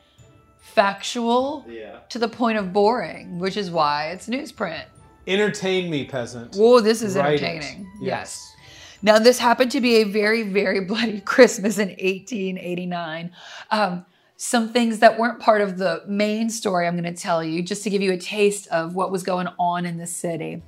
factual Yeah. to the point of boring, which is why it's newsprint. Entertain me, peasant. Whoa, this is Write it. entertaining. Yes. Now, this happened to be a very, very <laughs> bloody Christmas in 1889. Um, some things that weren't part of the main story I'm going to tell you, just to give you a taste of what was going on in the city.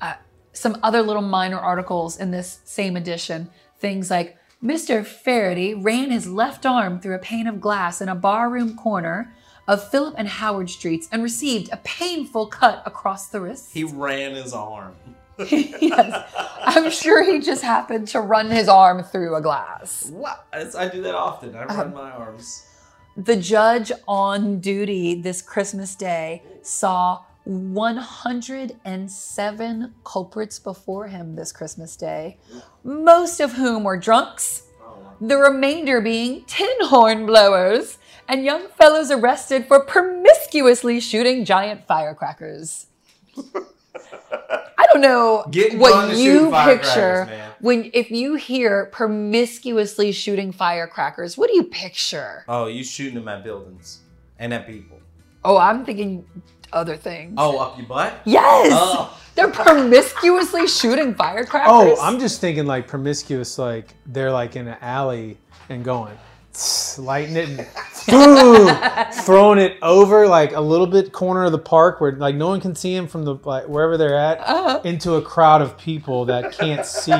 Uh, some other little minor articles in this same edition. Things like Mr. Faraday ran his left arm through a pane of glass in a barroom corner of Philip and Howard Streets and received a painful cut across the wrist. He ran his arm. <laughs> yes. I'm sure he just happened to run his arm through a glass. What? I do that often. I run uh-huh. my arms. The judge on duty this Christmas Day saw 107 culprits before him this Christmas Day, most of whom were drunks, the remainder being tin horn blowers and young fellows arrested for promiscuously shooting giant firecrackers. I don't know Getting what you picture when if you hear promiscuously shooting firecrackers. What do you picture? Oh, you shooting them at buildings and at people. Oh, I'm thinking other things. Oh, up your butt? Yes, Oh. they're promiscuously shooting firecrackers. Oh, I'm just thinking like promiscuous, like they're like in an alley and going, tss, lighting it, and boom, <laughs> throwing it over like a little bit corner of the park where like no one can see them from the like wherever they're at Uh-huh. into a crowd of people that can't see. <laughs>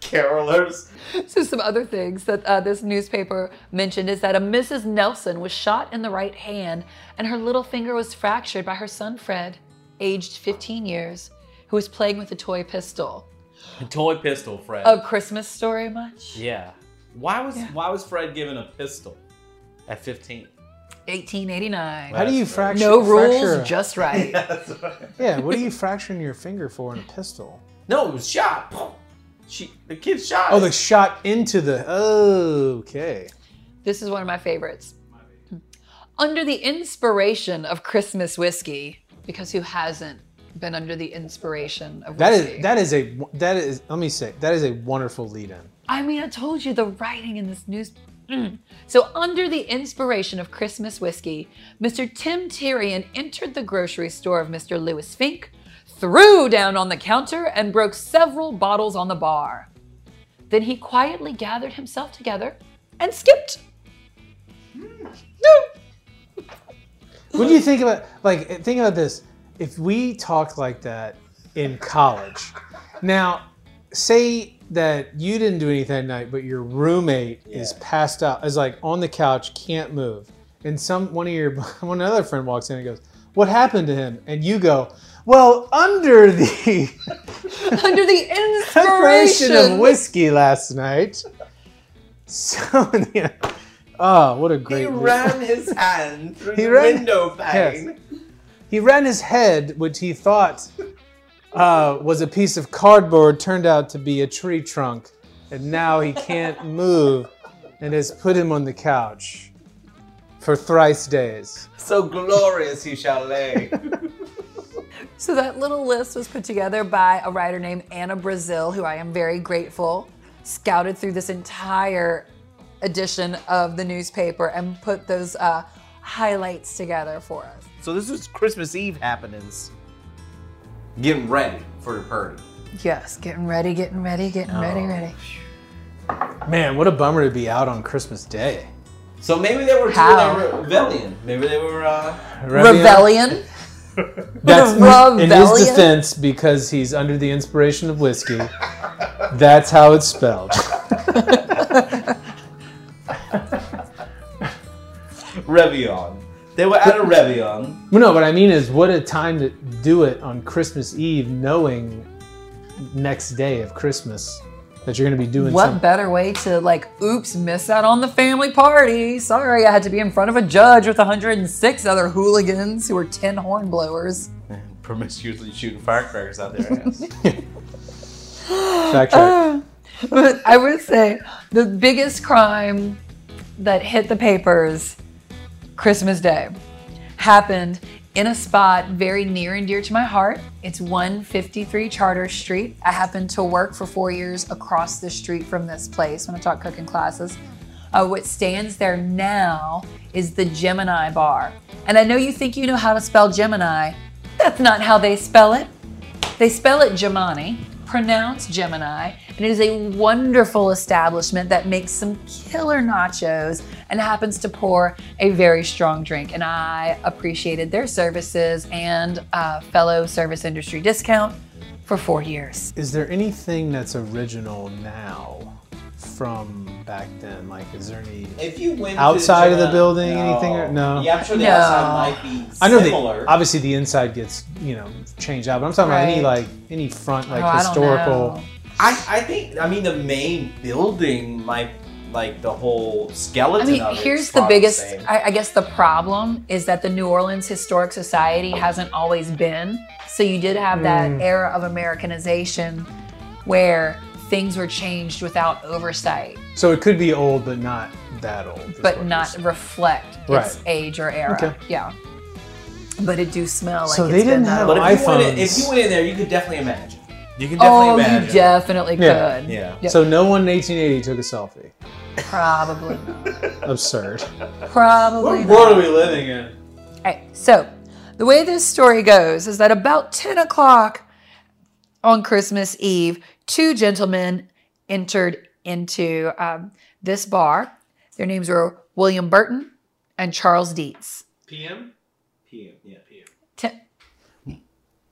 Carolers. So some other things that uh, this newspaper mentioned is that a Mrs. Nelson was shot in the right hand, and her little finger was fractured by her son Fred, aged 15 years, who was playing with a toy pistol. A toy pistol, Fred. A Christmas story much? yeah. Why was why was Fred given a pistol at 15? 1889. How do you That's fracture? No rules, fracture- just <laughs> right. yeah. Yeah. What are you fracturing your finger for in a pistol? No, it was shot. She, the kid shot. Oh, it. the shot into the. Oh, okay. This is one of my favorites. Under the inspiration of Christmas whiskey, because who hasn't been under the inspiration of whiskey? is that is a that is. Let me say that is a wonderful lead-in. I mean, I told you the writing in this news. Mm. So, under the inspiration of Christmas whiskey, Mr. Tim Tyrion entered the grocery store of Mr. Lewis Fink, threw down on the counter, and broke several bottles on the bar. Then he quietly gathered himself together and skipped. What do you think about like think about this? If we talked like that in college, now say that you didn't do anything that night, but your roommate is passed out, is like on the couch, can't move, and some one of your <laughs> one other friend walks in and goes, "What happened to him?" And you go, "Well, under the <laughs> Under the <laughs> inspiration of whiskey last night." So, yeah. oh, what a great! he movie. ran his hand through He the ran- window pane. He ran his head, which he thought uh, was a piece of cardboard, turned out to be a tree trunk, and now he can't <laughs> move, and has put him on the couch for thrice days. So glorious he shall lay. <laughs> So that little list was put together by a writer named Anna Brazil, who I am very grateful, scouted through this entire edition of the newspaper and put those uh, highlights together for us. so this is Christmas Eve happenings. Getting ready for the party. Yes, getting ready, getting ready, getting ready, ready. Man, what a bummer to be out on Christmas Day. So maybe they were How? doing a rebellion. Maybe they were uh, Rebellion. <laughs> That's in his defense because he's under the inspiration of whiskey. That's how it's spelled. <laughs> Réveillon. They were at a Réveillon. No, what I mean is, what a time to do it on Christmas Eve, knowing next day of Christmas that you're going to be doing What something. better way to like, oops, miss out on the family party? Sorry, I had to be in front of a judge with 106 other hooligans who were tin horn blowers. And promiscuously shooting firecrackers out their ass. <laughs> Fact check. <sighs> But I would say the biggest crime that hit the papers Christmas Day happened in a spot very near and dear to my heart. It's 153 Chartres Street. I happened to work for four years across the street from this place when I taught cooking classes. Uh, what stands there now is the Jimani Bar. And I know you think you know how to spell Gemini. That's not how they spell it. They spell it Jimani, pronounced Gemini, and it is a wonderful establishment that makes some killer nachos and happens to pour a very strong drink. And I appreciated their services and uh, fellow service industry discount for four years. Is there anything that's original now from back then? Like, is there any? If you went Outside of the building, anything or- no? Yeah, I'm sure the No. outside might be I know similar. the obviously the inside gets you know changed out, but I'm talking about any like any front like Oh, I don't historical. know. I, I think I mean the main building might like the whole skeleton. I skeleton mean, of here's the biggest, same. I, I guess the problem is that the New Orleans Historic Society hasn't always been. So you did have that Mm. era of Americanization where things were changed without oversight, So it could be old, but not that old. but not you're reflect its age or era. Okay. Yeah. But it do smell like So it's they been didn't that have long. but if you, went in, iPhones. if you went in there, you could definitely imagine. You can definitely oh, imagine. Oh, imagine. you definitely could. Yeah. Yeah. saying. So no one in 1880 took a selfie. Probably not. <laughs> Absurd. Probably What not. world are we living in? Okay, so the way this story goes is that about 10 o'clock on Christmas Eve, two gentlemen entered into um, this bar. Their names were William Burton and Charles Dietz. PM. PM. Yeah, PM. Ten-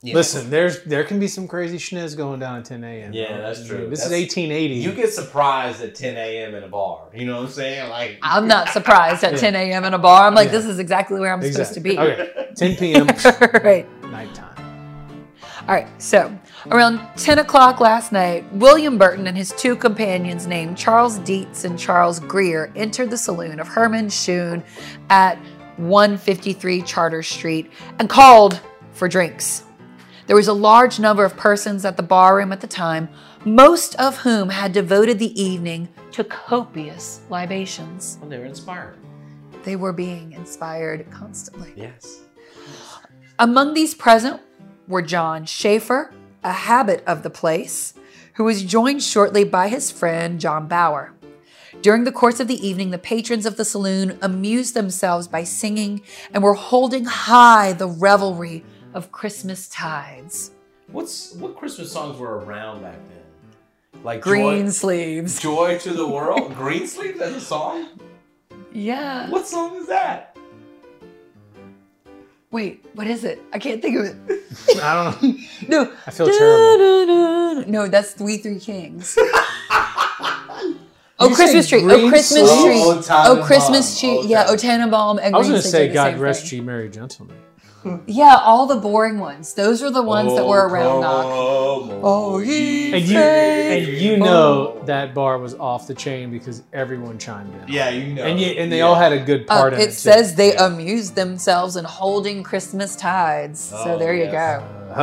Listen, there's there can be some crazy schniz going down at 10 a.m. Yeah, that's true. This That's- is 1880. You get surprised at 10 a.m. in a bar. You know what I'm saying? Like, I'm not surprised at 10 a.m. in a bar. I'm like, Yeah. this is exactly where I'm supposed to be. Okay. 10 p.m. <laughs> right. nighttime. All right, so around 10 o'clock last night, William Burton and his two companions named Charles Dietz and Charles Greer entered the saloon of Herman Schoon at 153 Chartres Street and called for drinks. There was a large number of persons at the barroom at the time, most of whom had devoted the evening to copious libations. well, they were inspired. They were being inspired constantly. Yes. Among these present were John Schaefer, a habit of the place, who was joined shortly by his friend John Bauer. During the course of the evening, the patrons of the saloon amused themselves by singing and were holding high the revelry of Christmas tides. What's what Christmas songs were around back then? Like Green Joy, sleeves. Joy to the World. Green Sleeves. That's a song. Yeah. What song is that? Wait, what is it? I can't think of it. <laughs> I don't know. <laughs> No. I feel terrible. terrible. <laughs> No, that's We Three Kings. Oh, Christmas tree. Oh, Christmas oh, tree. Oh, Oh, Christmas tree. Oh, Yeah, Tann- oh, Tannenbaum and I was Green going to say, God rest thing. ye merry gentlemen. Yeah, all the boring ones. Those are the ones that were around knock. Oh, Oh, ye And you and you know that bar was off the chain because everyone chimed in. Yeah, you know. And you, and they Yeah. all had a good Uh, part in it. it too. says they amused themselves in holding Christmas tides. so Oh, there you go. <laughs>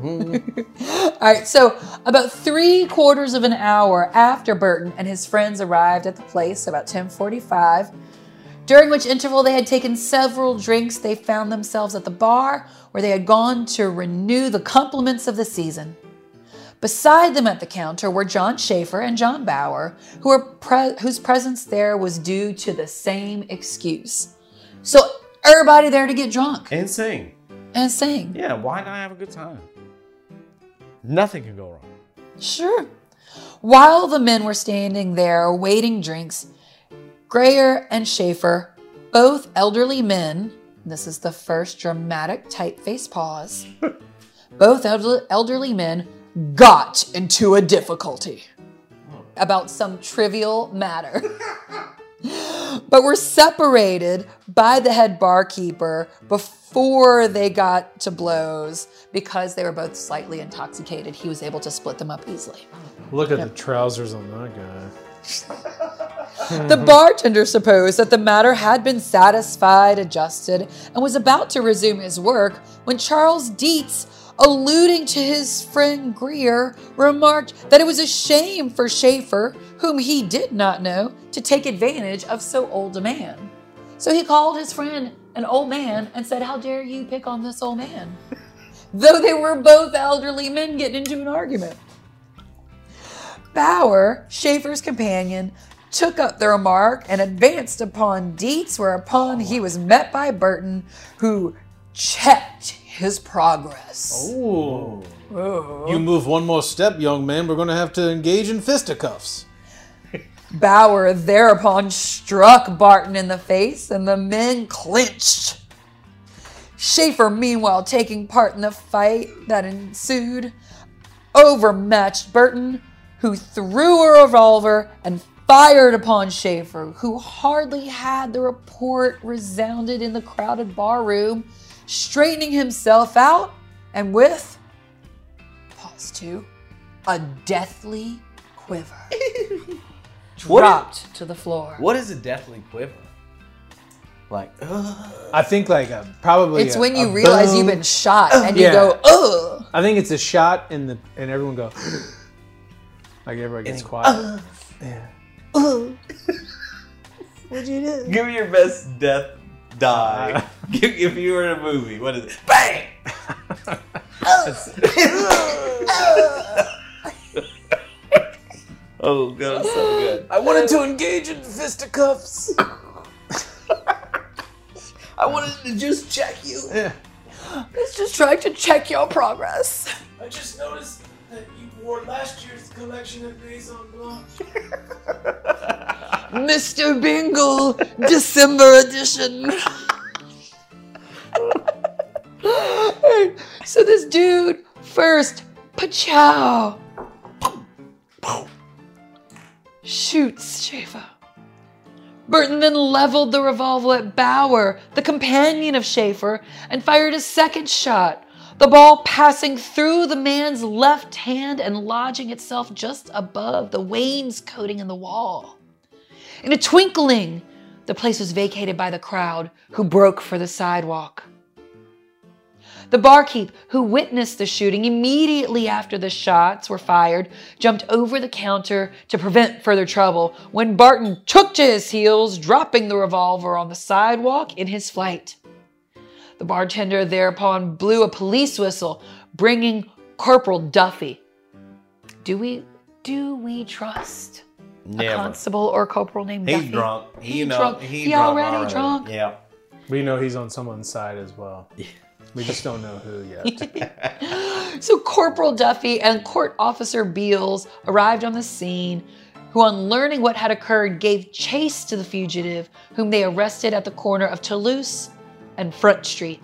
All right, so about three quarters of an hour after Burton and his friends arrived at the place, about 1045, during which interval they had taken several drinks, they found themselves at the bar where they had gone to renew the compliments of the season. Beside them at the counter were John Schaefer and John Bauer, who were pre- whose presence there was due to the same excuse. So everybody there to get drunk and sing. and sing. Yeah, why not have a good time? Nothing can go wrong. Sure. While the men were standing there waiting drinks, Grayer and Schaefer, both elderly men, This is the first dramatic typeface pause. <laughs> Both elder- elderly men got into a difficulty about some trivial matter. <laughs> but were separated by the head barkeeper before they got to blows because they were both slightly intoxicated. He was able to split them up easily. Look at the trousers on that guy. <laughs> The bartender supposed that the matter had been satisfied, adjusted, and was about to resume his work when Charles Dietz, alluding to his friend Greer, remarked that it was a shame for Schaefer, whom he did not know, to take advantage of so old a man. So he called his friend an old man and said, How dare you pick on this old man? Though they were both elderly men getting into an argument. Bauer, Schaefer's companion, took up the remark and advanced upon Dietz, whereupon he was met by Burton, who checked his progress. Ooh. You move one more step, young man, we're going to have to engage in fisticuffs. Bauer thereupon struck Barton in the face, and the men clinched. Schaefer, meanwhile, taking part in the fight that ensued, overmatched Burton, who threw a revolver and fired upon Schaefer, who hardly had the report resounded in the crowded barroom, straightening himself out and with, pause two, a deathly quiver, <laughs> What is- dropped to the floor. What is a deathly quiver? Like, ugh. I think like a probably. It's a- when you a realize boom. you've been shot and you go, ugh. I think it's a shot and the and everyone go. <gasps> like everybody gets quiet. yeah. <laughs> give me your best death die. Uh. <laughs> Give- if you were in a movie, what is it? Bang! <laughs> oh, god, was so good. I wanted to engage in fisticuffs. I wanted to just check you. yeah. It's just trying to check your progress. I just noticed that you wore last year's collection of Maison Blanche. Mr. Bingle, December edition. so this dude first, pachow, shoots Schaefer. Burton then leveled the revolver at Bauer, the companion of Schaefer, and fired a second shot, the ball passing through the man's left hand and lodging itself just above the wainscoting in the wall. In a twinkling, the place was vacated by the crowd, who broke for the sidewalk. The barkeep, who witnessed the shooting immediately after the shots were fired, jumped over the counter to prevent further trouble when Barton took to his heels, dropping the revolver on the sidewalk in his flight. The bartender thereupon blew a police whistle, bringing Corporal Duffy. Do we do we trust a constable or corporal named He's Duffy? drunk. He, He know. drunk. He, He drunk already drunk. Yeah. We know he's on someone's side as well. We just don't know who yet. <laughs> So Corporal Duffy and Court Officer Beals arrived on the scene, who, on learning what had occurred, gave chase to the fugitive, whom they arrested at the corner of Toulouse and Front Street.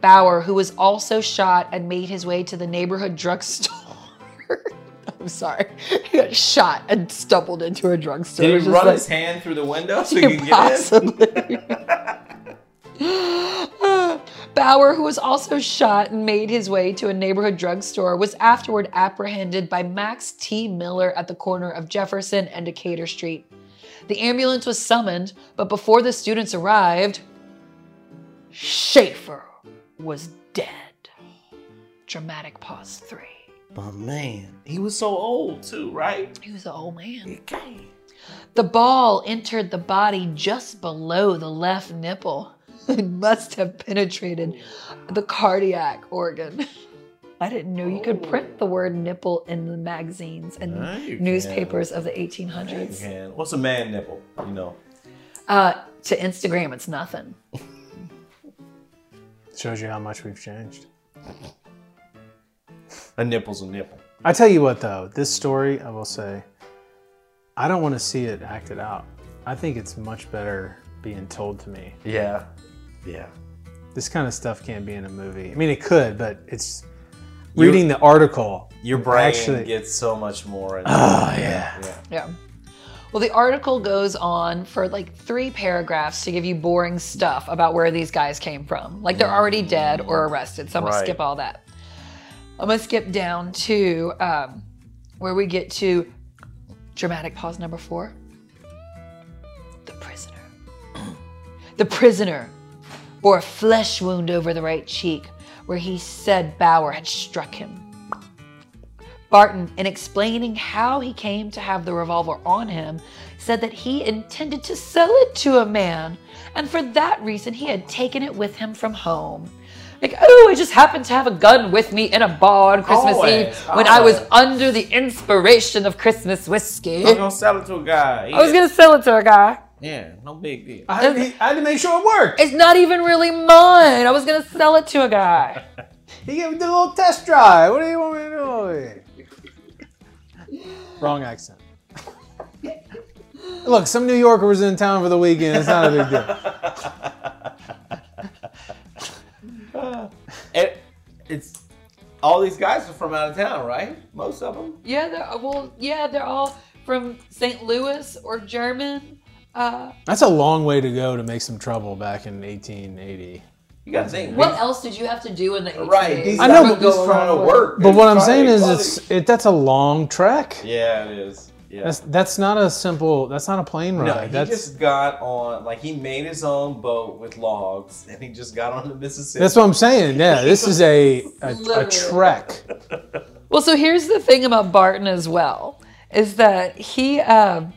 Bauer, who was also shot and made his way to the neighborhood drugstore. <laughs> I'm sorry. He got shot and stumbled into a drugstore. Did he run like- his hand through the window so he <laughs> could get in? <laughs> Bauer, who was also shot and made his way to a neighborhood drugstore, was afterward apprehended by Max T. Miller at the corner of Jefferson and Decatur Street. The ambulance was summoned, but before the students arrived, Schaefer was dead. Dramatic pause three. Oh man, he was so old too, right? He was an old man. Okay. The ball entered the body just below the left nipple <laughs> It must have penetrated the cardiac organ. <laughs> I didn't know you could print the word nipple in the magazines and newspapers of the 1800s. Man, what's a man nipple? You know. Uh, to Instagram, it's nothing. <laughs> Shows you how much we've changed. A nipple's a nipple. I tell you what, though, this story, I will say, I don't want to see it acted out. I think it's much better being told to me. Yeah. Yeah. This kind of stuff can't be in a movie. I mean, it could, but it's reading the article. Your brain Actually- gets so much more. Into Oh ah, yeah. yeah. Yeah. Well, the article goes on for like three paragraphs to give you boring stuff about where these guys came from. Like they're already dead or arrested. So I'm gonna Right. skip all that. I'm gonna skip down to um, where we get to dramatic pause number four. The prisoner. the prisoner bore a flesh wound over the right cheek where he said Bauer had struck him. Barton, in explaining how he came to have the revolver on him, said that he intended to sell it to a man, and for that reason he had taken it with him from home. Like, oh, I just happened to have a gun with me in a bar on Christmas Always, Eve when I was under the inspiration of Christmas whiskey. I'm gonna sell it to a guy. I was gonna sell it to a guy. Yeah, no big deal. I had, to, I had to make sure it worked. It's not even really mine. I was gonna sell it to a guy. <laughs> He gave me the little test drive. What do you want me to do? Wrong accent. Look, some New Yorker was in town for the weekend. It's not a big deal. <laughs> It, it's all these guys are from out of town, right? Most of them. Yeah, they're well, yeah, they're all from St. Louis or German. Uh, That's a long way to go to make some trouble back in 1880. You gotta think. what else did you have to do in the 1880s? Right. These I know, are but- just trying to work. But what I'm saying is, make it's it. That's a long trek. Yeah, it is. Yeah. That's that's not a simple. That's not a plane ride. no, ride. he that's just got on, like, he made his own boat with logs, and he just got on the Mississippi. that's what I'm saying. Yeah, <laughs> this is a a, a trek. Well, so here's the thing about Barton as well is that he, um,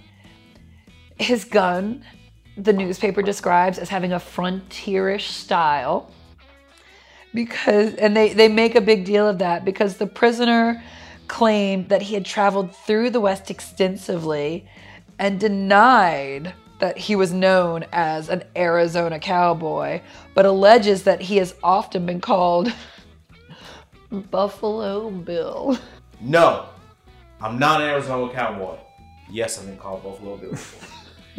his gun, the newspaper describes as having a frontierish style. Because, and they, they make a big deal of that because the prisoner claimed that he had traveled through the West extensively and denied that he was known as an Arizona cowboy, but alleges that he has often been called <laughs> Buffalo Bill. No, I'm not an Arizona cowboy. Yes, I've been called Buffalo Bill.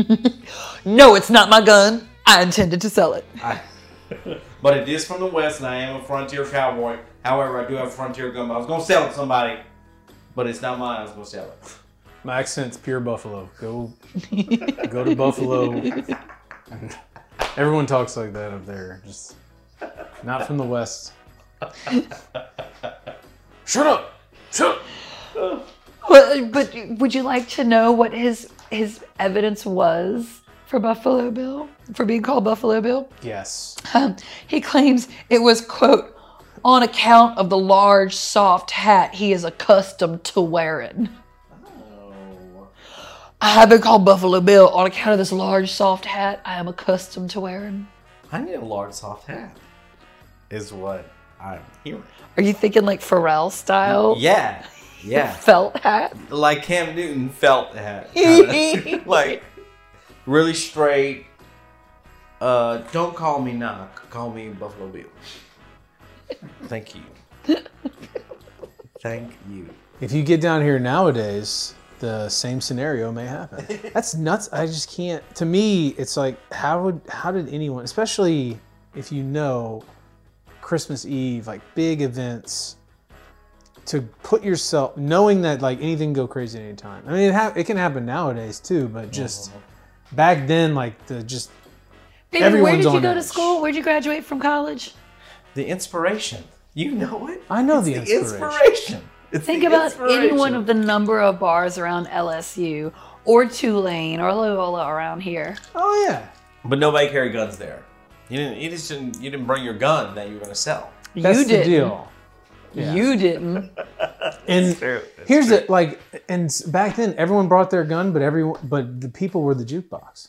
Before. <laughs> No, it's not my gun. I intended to sell it. I, <laughs> but it is from the West, and I am a frontier cowboy. However, I do have a frontier gun. But I was gonna sell it to somebody, but it's not mine. I was gonna sell it. My accent's pure Buffalo. Go go to Buffalo. <laughs> Everyone talks like that up there. Just not from the West. Shut up! Shut up! Well, but would you like to know what his his evidence was for Buffalo Bill? For being called Buffalo Bill? Yes. Um, he claims it was quote on account of the large soft hat he is accustomed to wearing. Oh. I have been called Buffalo Bill on account of this large soft hat I am accustomed to wearing. I need a large soft hat. Is what I'm hearing. Are you thinking like Pharrell style Yeah, yeah. <laughs> felt hat? like Cam Newton felt hat. <laughs> <laughs> like really straight. Uh, don't call me knock. Call me Buffalo Bill. Thank you. Thank you. If you get down here nowadays, the same scenario may happen. That's nuts. I just can't. To me, it's like how would how did anyone, especially if you know Christmas Eve, like big events, to put yourself knowing that like anything can go crazy at any time. I mean, it ha- it can happen nowadays too, but just back then, like the just David, where did you on go to school? Where'd you graduate from college? The inspiration. You know it. I know It's the the inspiration. inspiration. It's Think the about any one of the number of bars around LSU or Tulane or Loyola around here. oh yeah, But nobody carried guns there. You didn't. You just didn't. You didn't bring your gun that you were gonna sell. that's you the didn't. deal. Yeah. You didn't. <laughs> And true. That's here's true. it, like, and back then everyone brought their gun, but everyone, but the people were the jukebox.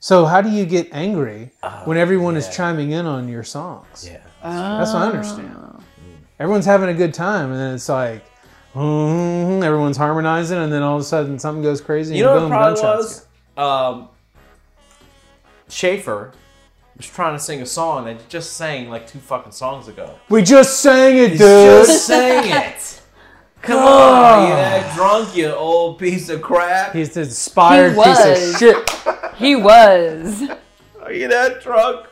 So how do you get angry when everyone is chiming in on your songs? Yeah. That's what I understand. Everyone's having a good time, and then it's like, hmm, everyone's harmonizing, and then all of a sudden something goes crazy. You and know what boom, it probably gunshots was? Um, Schaefer was trying to sing a song that he just sang like two fucking songs ago. We just sang it, dude. Just <laughs> sang it. Come on, you ah. that drunk, you old piece of crap. He's the inspired He piece was. of shit. He was. Are you that drunk?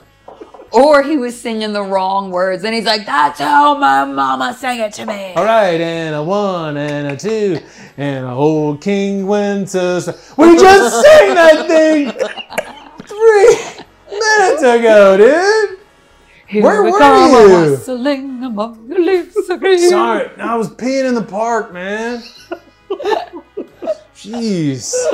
or he was singing the wrong words, and he's like, "That's how my mama sang it to me." All right, and a one and a two and a old King Winter. We just sang that thing <laughs> three minutes ago, dude. Here Where we were come, you? whistling among the leaves of green. Sorry, I was peeing in the park, man. Jeez. <laughs>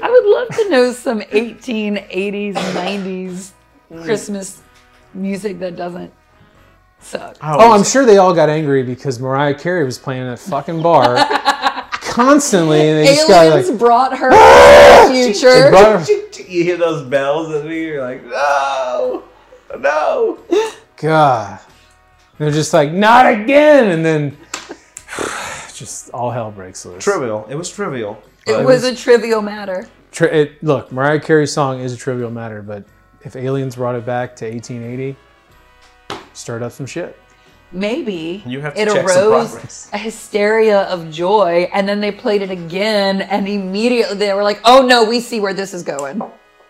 I would love to know some 1880s, 90s Christmas music that doesn't suck. Oh, oh I'm sure they all got angry because Mariah Carey was playing in that fucking bar <laughs> constantly, and they Aliens like. brought her to ah! the future. brought her- <laughs> You hear those bells and you're like, no, no. God. They're just like, not again! And then <sighs> just all hell breaks loose. Trivial. It was trivial. It was a trivial matter. Tri- it, look, Mariah Carey's song is a trivial matter, but if aliens brought it back to 1880, stirred up some shit. Maybe You have to it check arose progress. a hysteria of joy, and then they played it again, and immediately they were like, "Oh no, we see where this is going,"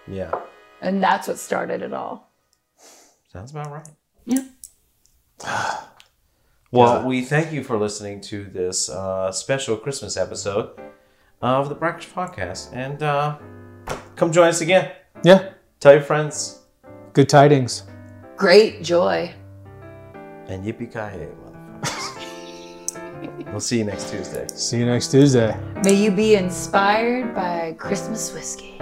Yeah. and that's what started it all. Sounds about right. Yeah. <sighs> Well, we thank you for listening to this uh, special Christmas episode of the Breakfast Podcast. And uh, come join us again. Yeah, Tell your friends. good tidings. Great joy. And yippee ki yay, motherfuckers. we'll see you next Tuesday. See you next Tuesday. May you be inspired by Christmas whiskey.